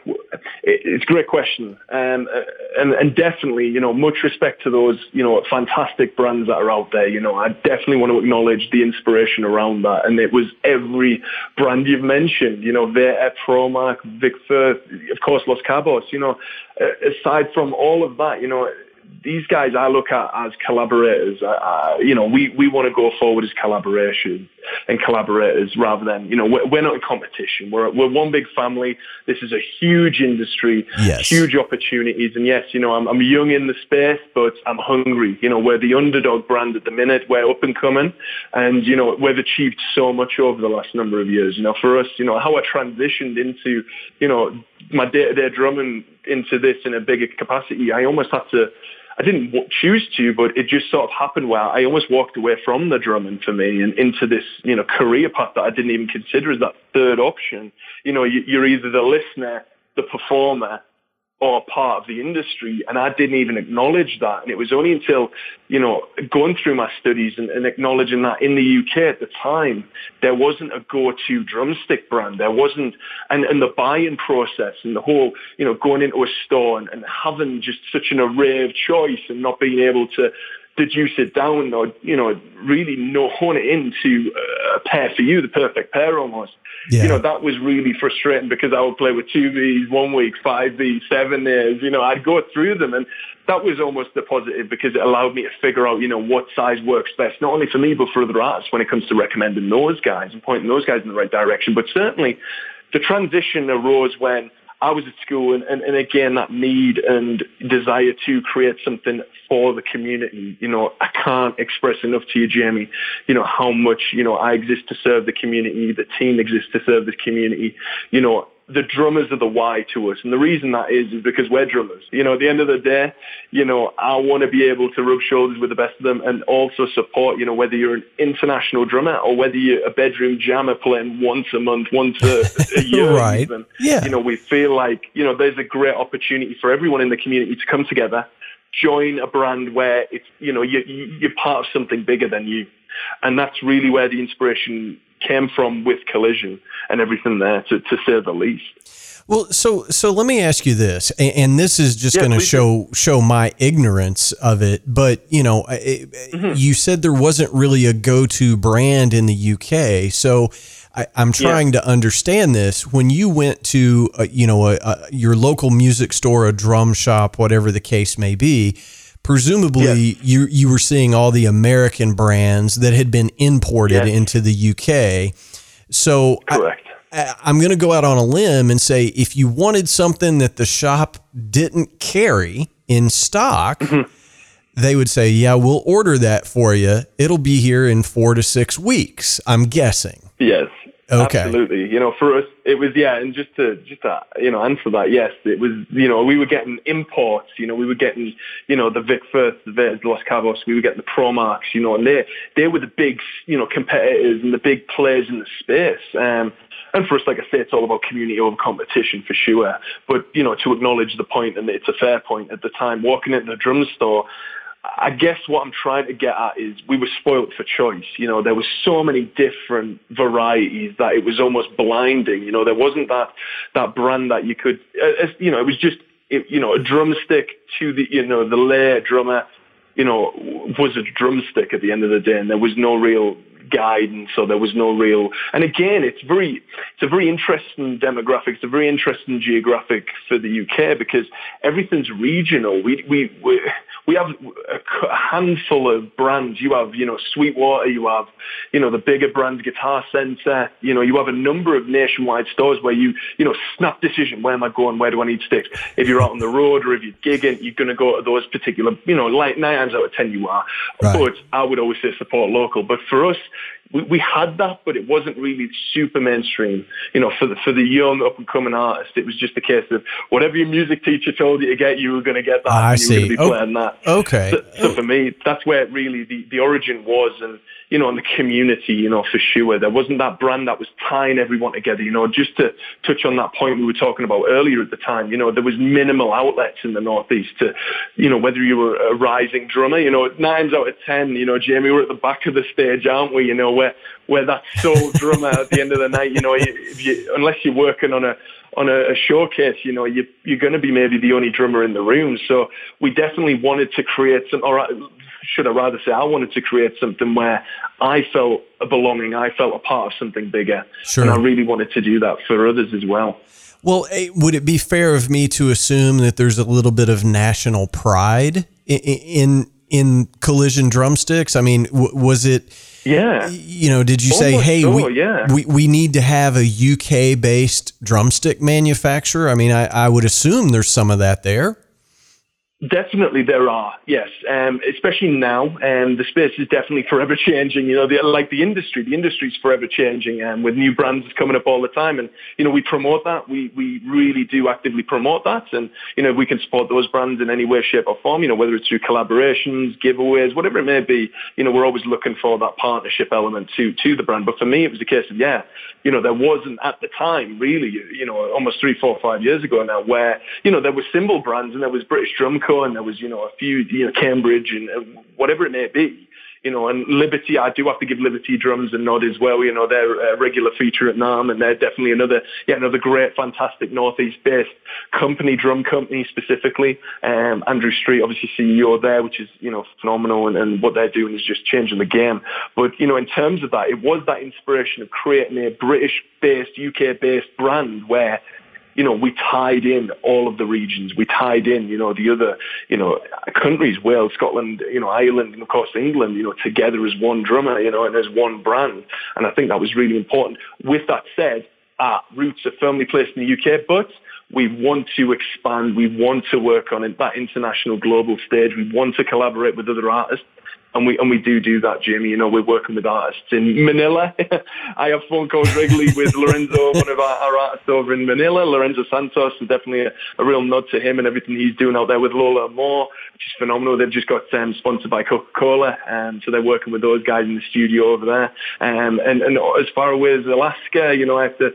it's a great question, um, and and definitely, you know, much respect to those, you know, fantastic brands that are out there. You know, I definitely want to acknowledge the inspiration around that, and it was every brand you've mentioned. You know, Vater, Promark, Vic Firth, of course, Los Cabos. You know, aside from all of that, you know, these guys I look at as collaborators. Uh, you know, we, we want to go forward as collaboration and collaborators rather than, you know, we're, we're, not in competition. We're, we're one big family. This is a huge industry, yes. huge opportunities. And yes, you know, I'm, I'm young in the space, but I'm hungry. You know, we're the underdog brand at the minute. We're up and coming. And, you know, we've achieved so much over the last number of years. You know, for us, you know, how I transitioned into, you know, my day-to-day drumming into this in a bigger capacity, I almost had to I didn't choose to, but it just sort of happened where I almost walked away from the drumming for me and into this, you know, career path that I didn't even consider as that third option. You know, you're either the listener, the performer, or part of the industry. And I didn't even acknowledge that. And it was only until, you know, going through my studies and, and acknowledging that in the UK at the time, there wasn't a go-to drumstick brand. There wasn't, and, and the buying process and the whole, you know, going into a store and, and having just such an array of choice and not being able to deduce it down or, you know, really know, hone it into a pair for you, the perfect pair almost. Yeah. You know, that was really frustrating because I would play with two Vs one week, five Vs, seven As, you know, I'd go through them and that was almost the positive because it allowed me to figure out, you know, what size works best, not only for me, but for other artists when it comes to recommending those guys and pointing those guys in the right direction. But certainly the transition arose when I was at school and, and, and again, that need and desire to create something for the community. You know, I can't express enough to you, Jamie, you know, how much, you know, I exist to serve the community, the team exists to serve the community. You know, the drummers are the why to us. And the reason that is, is because we're drummers. You know, at the end of the day, you know, I want to be able to rub shoulders with the best of them and also support, you know, whether you're an international drummer or whether you're a bedroom jammer playing once a month, once a, a year. right. Even, yeah. You know, we feel like, you know, there's a great opportunity for everyone in the community to come together, join a brand where it's, you know, you, you're part of something bigger than you. And that's really where the inspiration came from with Collision and everything there, to, to say the least. Well, so so let me ask you this, and, this is just yeah, going to show show my ignorance of it. But you know, it, mm-hmm. you said there wasn't really a go to brand in the UK, so I, am trying yeah. to understand this. When you went to uh, you know a, a, your local music store, a drum shop, whatever the case may be, presumably yes. you you were seeing all the American brands that had been imported yes. into the UK. So correct. I, I'm going to go out on a limb and say if you wanted something that the shop didn't carry in stock, mm-hmm. they would say, "Yeah, we'll order that for you. It'll be here in 4 to 6 weeks." I'm guessing. Yes. Okay. Absolutely. You know, for us, it was yeah, and just to just to you know answer that, yes, it was you know we were getting imports. You know, we were getting you know the Vic Firth, the Vic Los Cabos, we were getting the Promarks. You know, and they they were the big you know competitors and the big players in the space. Um, and for us, like I say, it's all about community over competition for sure. But you know, to acknowledge the point, and it's a fair point at the time, walking into the drum store I guess what I'm trying to get at is we were spoilt for choice. You know, there were so many different varieties that it was almost blinding. You know, there wasn't that that brand that you could, uh, you know, it was just, it, you know, a drumstick to the, you know, the layer drummer, you know, was a drumstick at the end of the day, and there was no real guidance or there was no real and again it's very it's a very interesting demographic it's a very interesting geographic for the UK because everything's regional we we, we we have a handful of brands. You have, you know, Sweetwater, you have, you know, the bigger brands, Guitar Center, you know, you have a number of nationwide stores where you, you know, snap decision, where am I going, where do I need sticks? If you're out on the road or if you're gigging, you're going to go to those particular, you know, like nine times out of ten you are. Right. But I would always say support local. But for us, we, we had that, but it wasn't really super mainstream. You know, for the for the young up and coming artist, it was just a case of whatever your music teacher told you to get, you were going to get that. I see. You were going to be oh, playing that. Okay. So, so for me, that's where really the the origin was, and you know, in the community, you know, for sure. There wasn't that brand that was tying everyone together. You know, just to touch on that point we were talking about earlier at the time, you know, there was minimal outlets in the Northeast to, you know, whether you were a rising drummer, you know, nine out of ten, you know, Jamie, we're at the back of the stage, aren't we? You know, where, where that sole drummer at the end of the night, you know, if you, unless you're working on a, on a, a showcase, you know, you, you're going to be maybe the only drummer in the room. So we definitely wanted to create some, or should I rather say, I wanted to create something where I felt a belonging, I felt a part of something bigger, sure. and I really wanted to do that for others as well. Well, eh, would it be fair of me to assume that there's a little bit of national pride in in, in collision drumsticks? I mean, was it? Yeah. You know, did you Almost say, hey, so, we, yeah. we, we need to have a UK based drumstick manufacturer? I mean, I, I would assume there's some of that there. Definitely there are, yes. Um, especially now, um, the space is definitely forever changing. You know, the, like the industry, the industry is forever changing um, with new brands coming up all the time. And, you know, we promote that. We, we really do actively promote that. And, you know, we can support those brands in any way, shape or form, you know, whether it's through collaborations, giveaways, whatever it may be, you know, we're always looking for that partnership element to, to the brand. But for me, it was a case of, yeah, you know, there wasn't at the time really, you know, almost three, four, five years ago now where, you know, there were cymbal brands and there was British Drum And there was, you know, a few, you know, Cambridge and uh, whatever it may be you know, and Liberty, I do have to give Liberty drums a nod as well. You know, they're a regular feature at NAMM and they're definitely another, yeah, another great, fantastic Northeast-based company, drum company specifically. Um, Andrew Street, obviously CEO there, which is, you know, phenomenal and, and what they're doing is just changing the game. But, you know, in terms of that, it was that inspiration of creating a British-based, UK-based brand where you know, we tied in all of the regions. We tied in, you know, the other, you know, countries, Wales, Scotland, you know, Ireland, and of course England, you know, together as one drummer, you know, and as one brand. And I think that was really important. With that said, our roots are firmly placed in the UK, but we want to expand. We want to work on that international global stage. We want to collaborate with other artists and we and we do do that, Jimmy. You know, we're working with artists in Manila. I have phone calls regularly with Lorenzo, one of our, our, artists over in Manila, Lorenzo Santos, and definitely a, a, real nod to him and everything he's doing out there with Lola Moore, which is phenomenal. They've just got um, sponsored by Coca-Cola, um, so they're working with those guys in the studio over there. Um, and, and as far away as Alaska, you know, I have to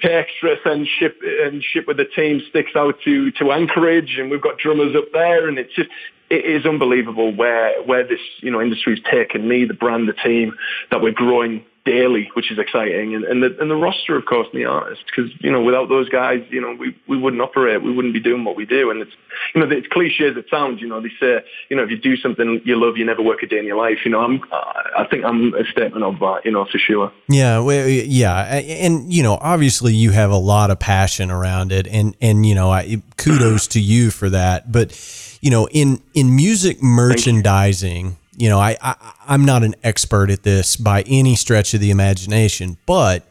pay extra and ship and ship with the team sticks out to to Anchorage, and we've got drummers up there, and it's just it is unbelievable where where this you know industry has taken me, the brand, the team, that we're growing daily, which is exciting, and, and the and the roster, of course, and the artists, because you know without those guys, you know we, we wouldn't operate, we wouldn't be doing what we do, and it's you know it's cliche as it sounds, you know they say you know if you do something you love, you never work a day in your life, you know I'm I think I'm a statement of that, you know for sure. Yeah, well, yeah, and you know obviously you have a lot of passion around it, and and you know I, kudos to you for that, but you know in in music merchandising you know, I, I I'm not an expert at this by any stretch of the imagination, but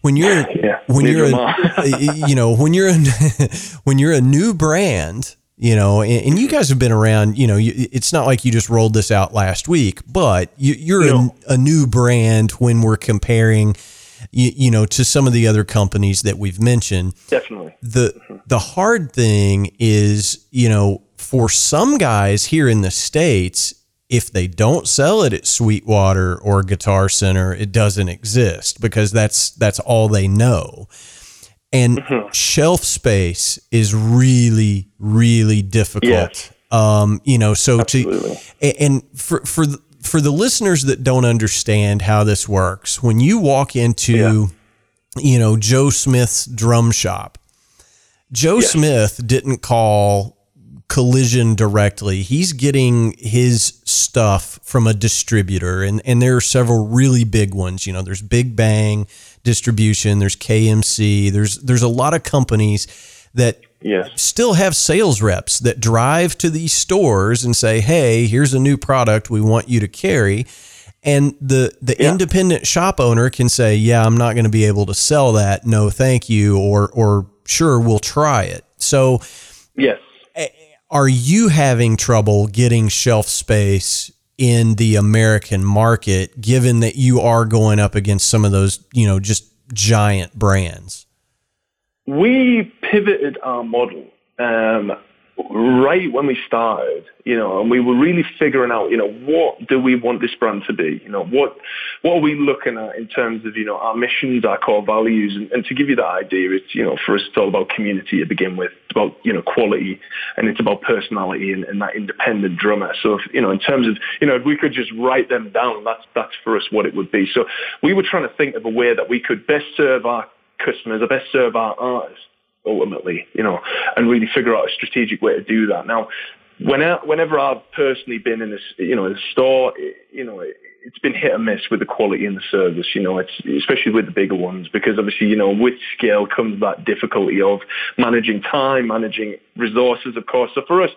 when you're yeah, when you're a, you know when you're a, when you're a new brand you know and, and, you guys have been around you know you, it's not like you just rolled this out last week but you, are a, a, new brand when we're comparing you, you, know to some of the other companies that we've mentioned. Definitely. The mm-hmm. the hard thing is you know for some guys here in the states if they don't sell it at Sweetwater or Guitar Center, it doesn't exist because that's that's all they know. And mm-hmm. shelf space is really, really difficult. Yes. Um, you know, so Absolutely. to and for for the, for the listeners that don't understand how this works, when you walk into, yeah. you know, Joe Smith's drum shop, Joe yes. Smith didn't call collision directly. He's getting his stuff from a distributor, and, and there are several really big ones. You know, there's Big Bang Distribution, there's KMC, there's there's a lot of companies that yes. still have sales reps that drive to these stores and say, "Hey, here's a new product we want you to carry." And the the yeah. independent shop owner can say, "Yeah, I'm not going to be able to sell that. No, thank you," or or sure, we'll try it. So, yes are you having trouble getting shelf space in the American market, given that you are going up against some of those, you know, just giant brands? We pivoted our model um, right when we started, you know, and we were really figuring out, you know, what do we want this brand to be? You know, what what are we looking at in terms of, you know, our missions, our core values, and, and to give you that idea, it's, you know, for us, it's all about community to begin with, it's about, you know, quality, and it's about personality and, and that independent drummer. So, if, you know, in terms of, you know, if we could just write them down, that's that's for us what it would be. So, we were trying to think of a way that we could best serve our customers, or best serve our artists ultimately, you know, and really figure out a strategic way to do that. Now, whenever I've personally been in a, you know, a store, you know, it's been hit or miss with the quality and the service, you know, especially with the bigger ones because obviously, you know, with scale comes that difficulty of managing time, managing resources, of course. So for us,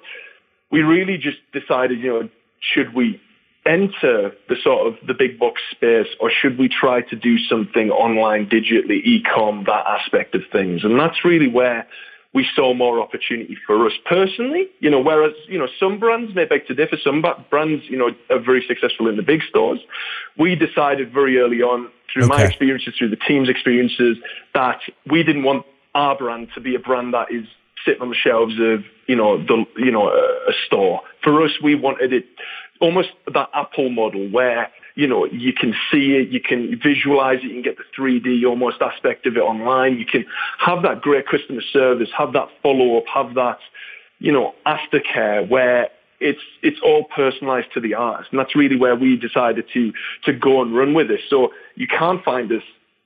we really just decided, you know, should we enter the sort of the big box space or should we try to do something online digitally e-com that aspect of things? And that's really where we saw more opportunity for us. Personally you know whereas you know some brands may beg to differ some brands you know are very successful in the big stores we decided very early on through okay. my experiences through the team's experiences that we didn't want our brand to be a brand that is sitting on the shelves of you know the you know a, a store. For us we wanted it almost that Apple model where you know you can see it, you can visualize it, you can get the 3D almost aspect of it online. You can have that great customer service, have that follow up, have that you know aftercare where it's it's all personalized to the artist, and that's really where we decided to to go and run with this. So you can't find us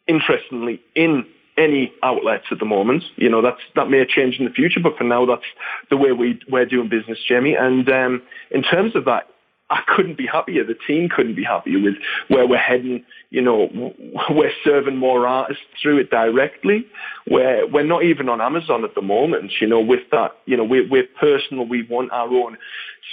interestingly in any outlets at the moment. You know, that's that may change in the future, but for now, that's the way we we're doing business, Jamie. And um, in terms of that, I couldn't be happier. The team couldn't be happier with where we're heading. You know, we're serving more artists through it directly. We're, we're not even on Amazon at the moment. You know, with that, you know, we're, we're personal. We want our own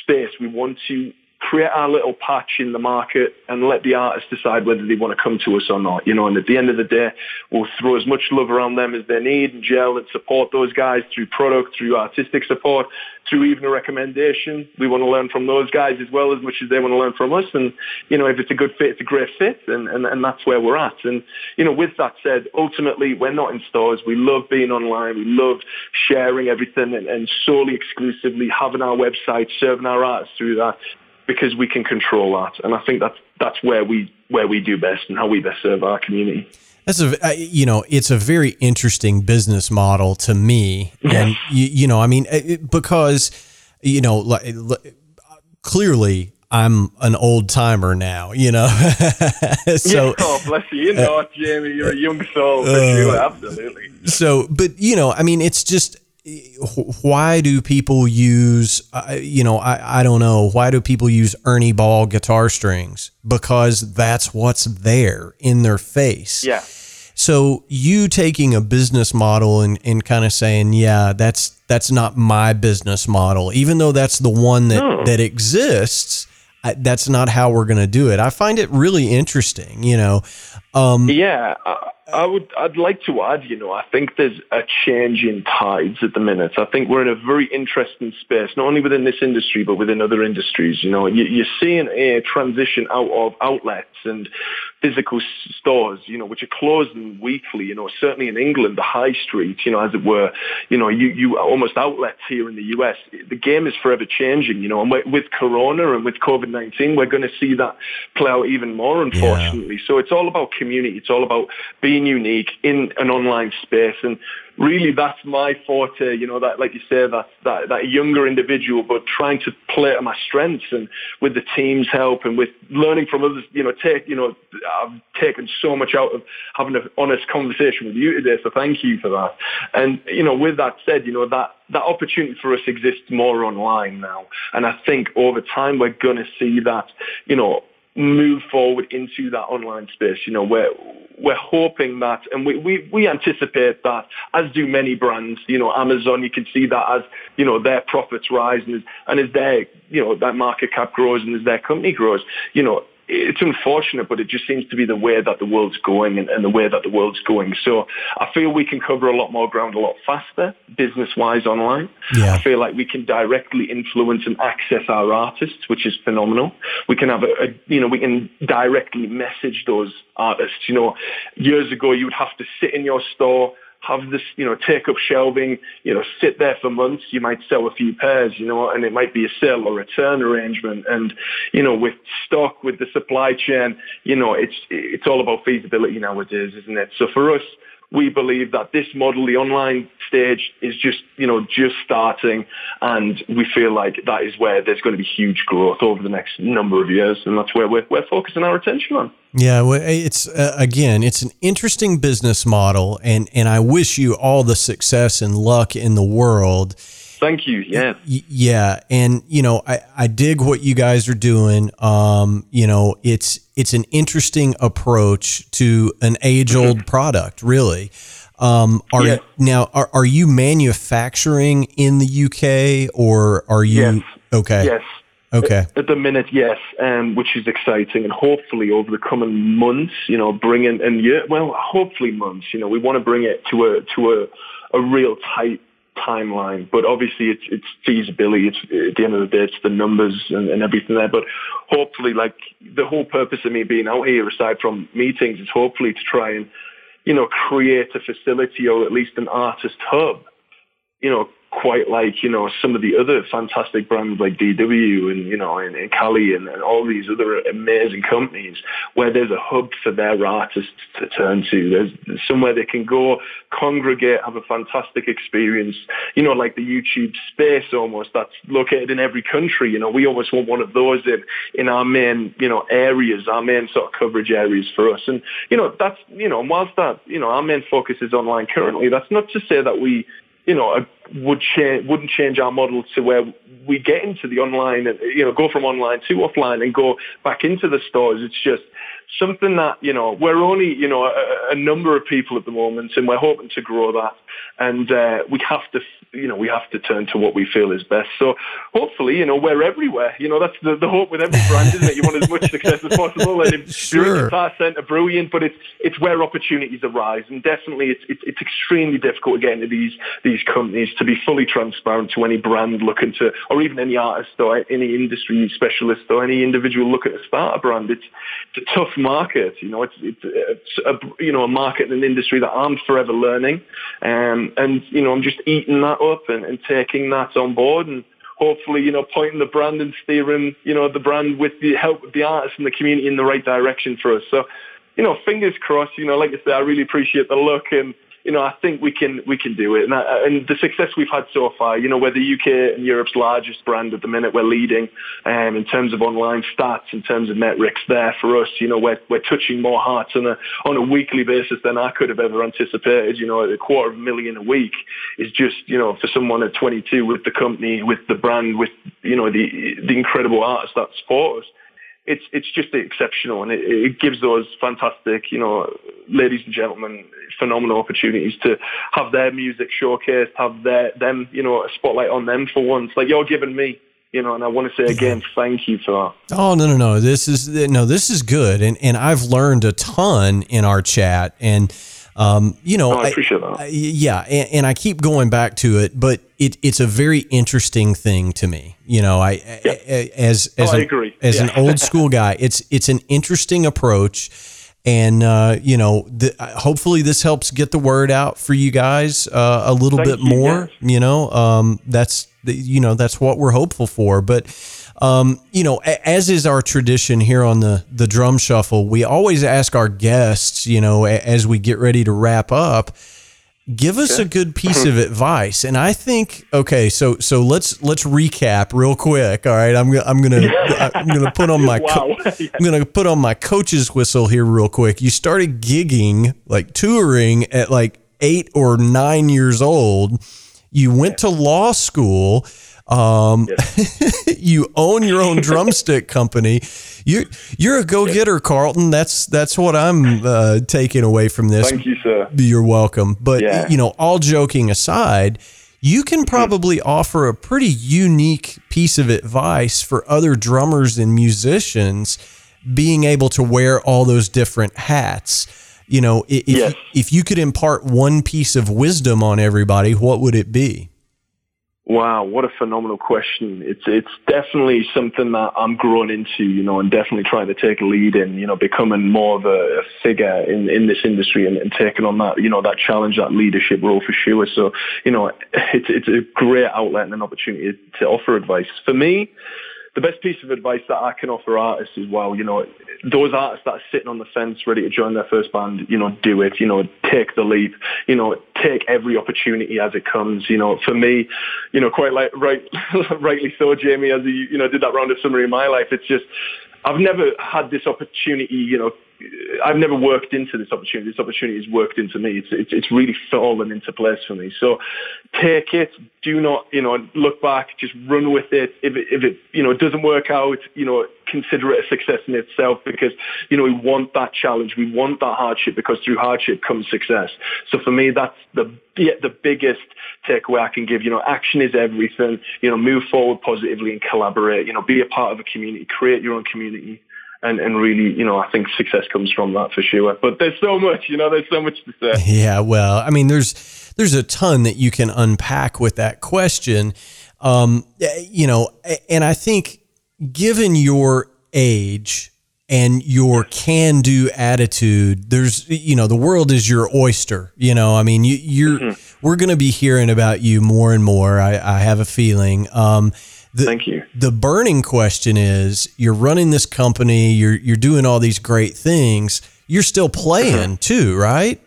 space. We want to create our little patch in the market and let the artists decide whether they want to come to us or not. You know, and at the end of the day, we'll throw as much love around them as they need and gel and support those guys through product, through artistic support, through even a recommendation. We want to learn from those guys as well as much as they want to learn from us. And, you know, if it's a good fit, it's a great fit. And, and, and that's where we're at. And, you know, with that said, ultimately, we're not in stores. We love being online. We love sharing everything and, and solely exclusively having our website, serving our artists through that because we can control that. And I think that's that's where we where we do best and how we best serve our community. That's a you know it's a very interesting business model to me, and you, you know I mean because you know like, clearly I'm an old timer now, you know. so, yeah, oh, bless you. You know, uh, Jamie, you're a young soul uh, sure. Absolutely. So, but you know, I mean, it's just why do people use uh, you know I, I don't know why do people use ernie ball guitar strings? Because that's what's there in their face. Yeah. So you taking a business model and, and kind of saying yeah that's that's not my business model even though that's the one that oh. that exists I, that's not how we're going to do it. I find it really interesting you know? Um, yeah I would, I'd like to add, you know, I think there's a change in tides at the minute. I think we're in a very interesting space, not only within this industry, but within other industries. You know, you, are seeing a transition out of outlets and physical stores, you know, which are closing weekly, you know, certainly in England, the high street, you know, as it were, you know, you, you almost outlets here in the US. The game is forever changing, you know, and with Corona and with COVID-19, we're going to see that play out even more, unfortunately. Yeah. So it's all about community. It's all about being unique in an online space. And really that's my forte, you know, that, like you say, that, that, that younger individual, but trying to play to my strengths and with the team's help and with learning from others, you know, take, you know, I've taken so much out of having an honest conversation with you today. So thank you for that. And, you know, with that said, you know, that, that opportunity for us exists more online now. And I think over time we're going to see that, you know, move forward into that online space. You know, we're we're hoping that, and we, we, we anticipate that, as do many brands. You know, Amazon, you can see that as you know their profits rise and as, and as their you know that market cap grows and as their company grows. You know, it's unfortunate, but it just seems to be the way that the world's going and, and, the way that the world's going. So I feel we can cover a lot more ground a lot faster, business-wise online. Yeah. I feel like we can directly influence and access our artists, which is phenomenal. We can have a, a you know, we can directly message those artists. You know, years ago you would have to sit in your store have this, you know, take up shelving, you know, sit there for months. You might sell a few pairs, you know, and it might be a sale or return arrangement. And, you know, with stock, with the supply chain, you know, it's, it's all about feasibility nowadays, isn't it? So for us, we believe that this model, the online stage, is just, you know, just starting. And we feel like that is where there's going to be huge growth over the next number of years. And that's where we're, we're focusing our attention on. Yeah, well, it's uh, again, it's an interesting business model, and and I wish you all the success and luck in the world. Thank you. Yeah. Yeah, and you know, I I dig what you guys are doing. Um, you know, it's it's an interesting approach to an age old mm-hmm. product, really. Um, are yes. now are, are you manufacturing in the UK or are you yes. okay? Yes. Okay. At, the minute, yes, um, which is exciting, and hopefully over the coming months, you know, bring in and yeah, well, hopefully months, you know, we want to bring it to a to a a real tight timeline. But obviously, it's it's feasibility. It's at the end of the day, it's the numbers and, and everything there. But hopefully, like the whole purpose of me being out here, aside from meetings, is hopefully to try and you know create a facility or at least an artist hub. You know, quite like, you know, some of the other fantastic brands like DW and, you know, and, and Kali and, and, all these other amazing companies where there's a hub for their artists to turn to. There's, there's somewhere they can go, congregate, have a fantastic experience, you know, like the YouTube space almost that's located in every country. You know, we almost want one of those in, in our main, you know, areas, our main sort of coverage areas for us. And, you know, that's, you know, whilst that, you know, our main focus is online currently, that's not to say that we, you know, would change, wouldn't change our model to where we get into the online, and you know, go from online to offline and go back into the stores. It's just something that, you know, we're only, you know, a, a number of people at the moment and we're hoping to grow that. And uh, we have to, you know, we have to turn to what we feel is best. So hopefully, you know, we're everywhere. You know, that's the, the hope with every brand, isn't it? You want as much success as possible. And if sure. you're in Guitar Center, brilliant, but it's, it's where opportunities arise. And definitely it's, it's, it's extremely difficult to get into these, these companies to be fully transparent to any brand looking to, or even any artist or any industry specialist or any individual looking to start a brand. It's, it's a tough market. You know, it's, it's, it's a, you know, a market and an industry that I'm forever learning. Um, and, you know, I'm just eating that up and, and taking that on board and hopefully, you know, pointing the brand and steering, you know, the brand with the help of the artists and the community in the right direction for us. So, you know, fingers crossed, you know, like I said, I really appreciate the look and, you know, I think we can we can do it. And, I, and the success we've had so far, you know, we're the UK and Europe's largest brand at the minute. We're leading um, in terms of online stats, in terms of metrics. There for us, you know, we're we're touching more hearts on a on a weekly basis than I could have ever anticipated. You know, a quarter of a million a week is just you know for someone at 22 with the company, with the brand, with you know the the incredible artists that support us it's it's just exceptional, and it, it, gives those fantastic, you know, ladies and gentlemen, phenomenal opportunities to have their music showcased, have their them, you know, a spotlight on them for once, like you're giving me. You know, and I want to say again, thank you for that. Oh no, no, no! This is no, this is good, and and I've learned a ton in our chat, and um, you know, oh, I appreciate that. I, yeah, and, and, I keep going back to it, but it, it's a very interesting thing to me. You know, I, yeah. as as, oh, a, as yeah. an old school guy, it's it's an interesting approach, and uh, you know, the, hopefully this helps get the word out for you guys uh, a little Thank bit you, more. You know, um, that's you know that's what we're hopeful for, but. Um, you know, as is our tradition here on the the drum shuffle, we always ask our guests, you know, as we get ready to wrap up, give us okay. a good piece of advice. And I think, okay, so so let's let's recap real quick. All right, I'm gonna I'm gonna I'm gonna put on my wow. I'm gonna put on my coach's whistle here real quick. You started gigging like touring at like eight or nine years old. You went to law school um, yes. you own your own drumstick company. You you're a go getter, Carlton. That's that's what I'm uh, taking away from this. Thank you, sir. You're welcome. But yeah. you know, all joking aside, you can mm-hmm. probably mm-hmm. offer a pretty unique piece of advice for other drummers and musicians being able to wear all those different hats. You know, if yes. if you could impart one piece of wisdom on everybody, what would it be? Wow, what a phenomenal question. It's it's definitely something that I'm growing into, you know, and definitely trying to take a lead in, you know, becoming more of a, a figure in, in this industry and, and, taking on that, you know, that challenge, that leadership role for sure. So, you know, it's it's a great outlet and an opportunity to offer advice. For me, the best piece of advice that I can offer artists as well, you know, those artists that are sitting on the fence ready to join their first band, you know, do it, you know, take the leap, you know, take every opportunity as it comes. You know, for me, you know, quite like right, rightly so, Jamie, as you, you know, did that round of summary of my life. It's just, I've never had this opportunity, you know, I've never worked into this opportunity. This opportunity has worked into me. It's, it's, it's really fallen into place for me. So take it. Do not, you know, look back. Just run with it. If it, if it, you know, doesn't work out, you know, consider it a success in itself because, you know, we want that challenge. We want that hardship because through hardship comes success. So for me, that's the, the biggest takeaway I can give. You know, action is everything. You know, move forward positively and collaborate. You know, be a part of a community. Create your own community and, and really, you know, I think success comes from that for sure. But there's so much, you know, there's so much to say. Yeah, well, I mean, there's there's a ton that you can unpack with that question, um, you know, and I think given your age and your can-do attitude, there's, you know, the world is your oyster. You know, I mean, you, you're mm-hmm. we're going to be hearing about you more and more. I, I have a feeling. Um, the, Thank you. The burning question is: You're running this company. You're you're doing all these great things. You're still playing uh-huh. too, right?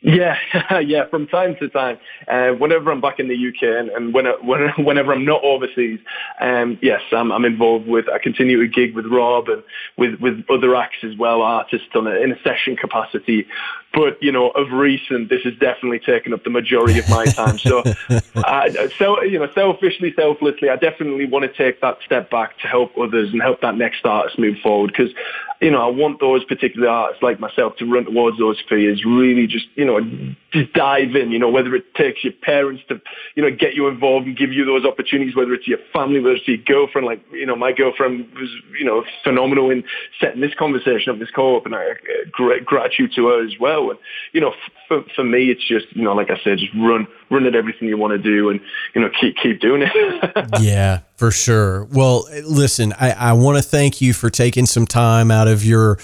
Yeah, yeah, from time to time. Uh, whenever I'm back in the UK and, and when, when, whenever I'm not overseas, um, yes, I'm, I'm involved with, I continue to gig with Rob and with, with other acts as well, artists on a, in a session capacity. But, you know, of recent, this has definitely taken up the majority of my time. So, I, so you know, selfishly, selflessly, I definitely want to take that step back to help others and help that next artist move forward because, you know, I want those particular artists like myself to run towards those spheres, really just, you know, just dive in, you know, whether it takes your parents to, you know, get you involved and give you those opportunities, whether it's your family, whether it's your girlfriend, like, you know, my girlfriend was, you know, phenomenal in setting this conversation up, this co-op, and I, uh, great gratitude to her as well. And, you know, for, for me, it's just, you know, like I said, just run, run at everything you want to do and, you know, keep, keep doing it. yeah, for sure. Well, listen, I, I want to thank you for taking some time out of your,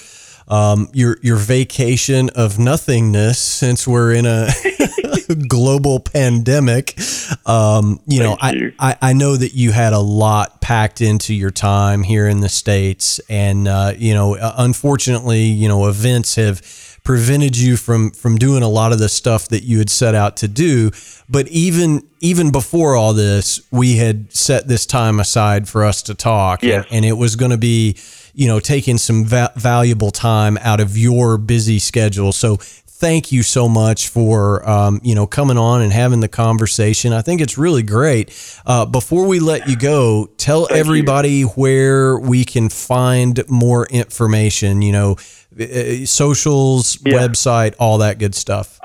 um, your your vacation of nothingness since we're in a global pandemic. Um, you know, you. I, I, I know that you had a lot packed into your time here in the states, and uh, you know, unfortunately, you know, events have prevented you from from doing a lot of the stuff that you had set out to do. But even even before all this, we had set this time aside for us to talk, yes. and, and it was going to be you know taking some va- valuable time out of your busy schedule. So thank you so much for um, you know coming on and having the conversation. I think it's really great. Uh, before we let you go, tell Thank everybody you. where we can find more information. You know, uh, socials, Yeah. website, all that good stuff.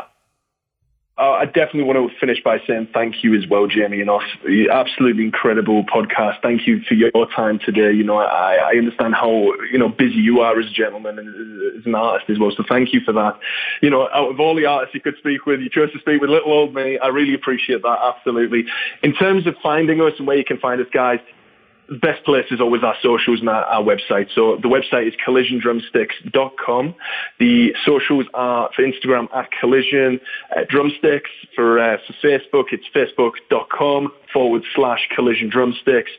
Uh, I definitely want to finish by saying thank you as well, Jamie. You know, absolutely incredible podcast. Thank you for your time today. You know, I, I understand how you know busy you are as a gentleman and as an artist as well. So thank you for that. You know, out of all the artists you could speak with, you chose to speak with little old me. I really appreciate that. Absolutely. In terms of finding us and where you can find us, guys, best place is always our socials and our, our website. So the website is collisiondrumsticks.com. The socials are for Instagram at collision uh, drumsticks. For, uh, for Facebook, it's facebook.com forward slash collision drumsticks.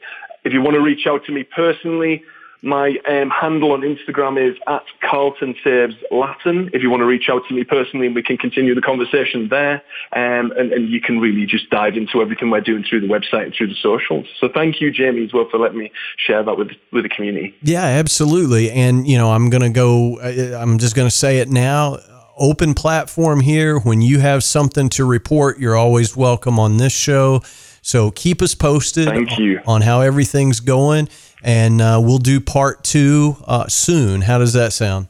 If you want to reach out to me personally, my um, handle on Instagram is at Carlton Saves Latin. If you want to reach out to me personally, and we can continue the conversation there, um, and, and you can really just dive into everything we're doing through the website and through the socials. So thank you, Jamie, as well, for letting me share that with with the community. Yeah, absolutely. And you know, I'm gonna go. uh, I'm just gonna say it now. Open platform here. When you have something to report, you're always welcome on this show. So keep us posted Thank you. on how everything's going, and uh, we'll do part two uh, soon. How does that sound?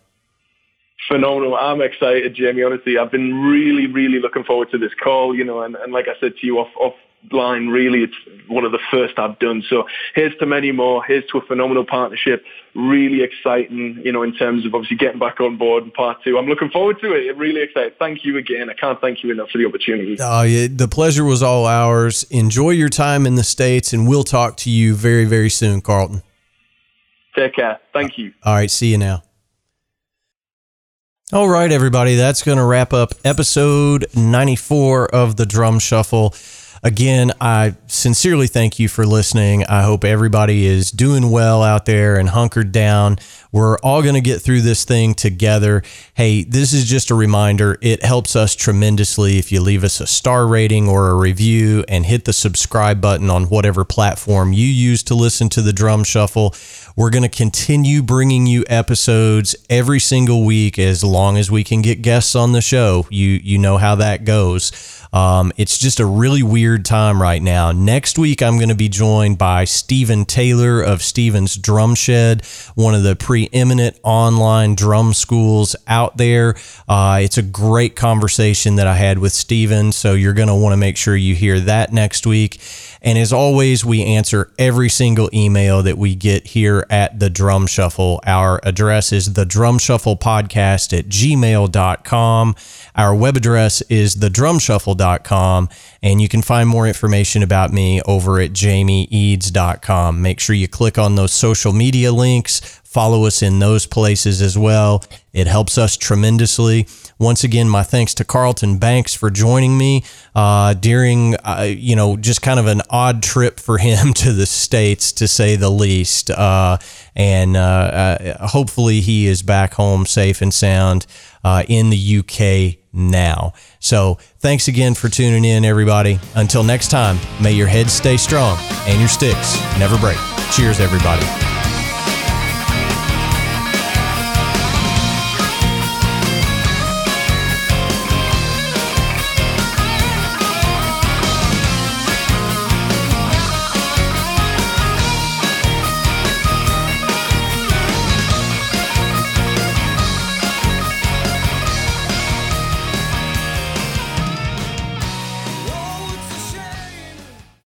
Phenomenal. I'm excited, Jamie. Honestly, I've been really, really looking forward to this call. You know, and, and like I said to you off offline, really, it's one of the first I've done. So here's to many more. Here's to a phenomenal partnership. Really exciting. You know, in terms of obviously getting back on board in part two. I'm looking forward to it. Really excited. Thank you again. I can't thank you enough for the opportunity. Uh, yeah, the pleasure was all ours. Enjoy your time in the states, and we'll talk to you very, very soon, Carlton. Take care. Thank you. All right, see you now. All right, everybody, that's going to wrap up episode 94 of the Drum Shuffle. Again, I sincerely thank you for listening. I hope everybody is doing well out there and hunkered down. We're all going to get through this thing together. Hey, this is just a reminder. It helps us tremendously if you leave us a star rating or a review and hit the subscribe button on whatever platform you use to listen to the Drum Shuffle. We're going to continue bringing you episodes every single week as long as we can get guests on the show. You you know how that goes. Um, it's just a really weird time right now. Next week, I'm going to be joined by Stephen Taylor of Stephen's Drum Shed, one of the preeminent online drum schools out there. Uh, it's a great conversation that I had with Stephen, so you're going to want to make sure you hear that next week. And as always, we answer every single email that we get here at the Drum Shuffle. Our address is the Drum Shuffle Podcast at gmail.com. Our web address is thedrumshuffle.com. And you can find more information about me over at jamieeads.com. Make sure you click on those social media links, follow us in those places as well. It helps us tremendously. Once again, my thanks to Carlton Banks for joining me uh, during, uh, you know, just kind of an odd trip for him to the States, to say the least. Uh, and uh, uh, hopefully he is back home safe and sound uh, in the UK now. So thanks again for tuning in, everybody. Until next time, may your head stay strong and your sticks never break. Cheers, everybody.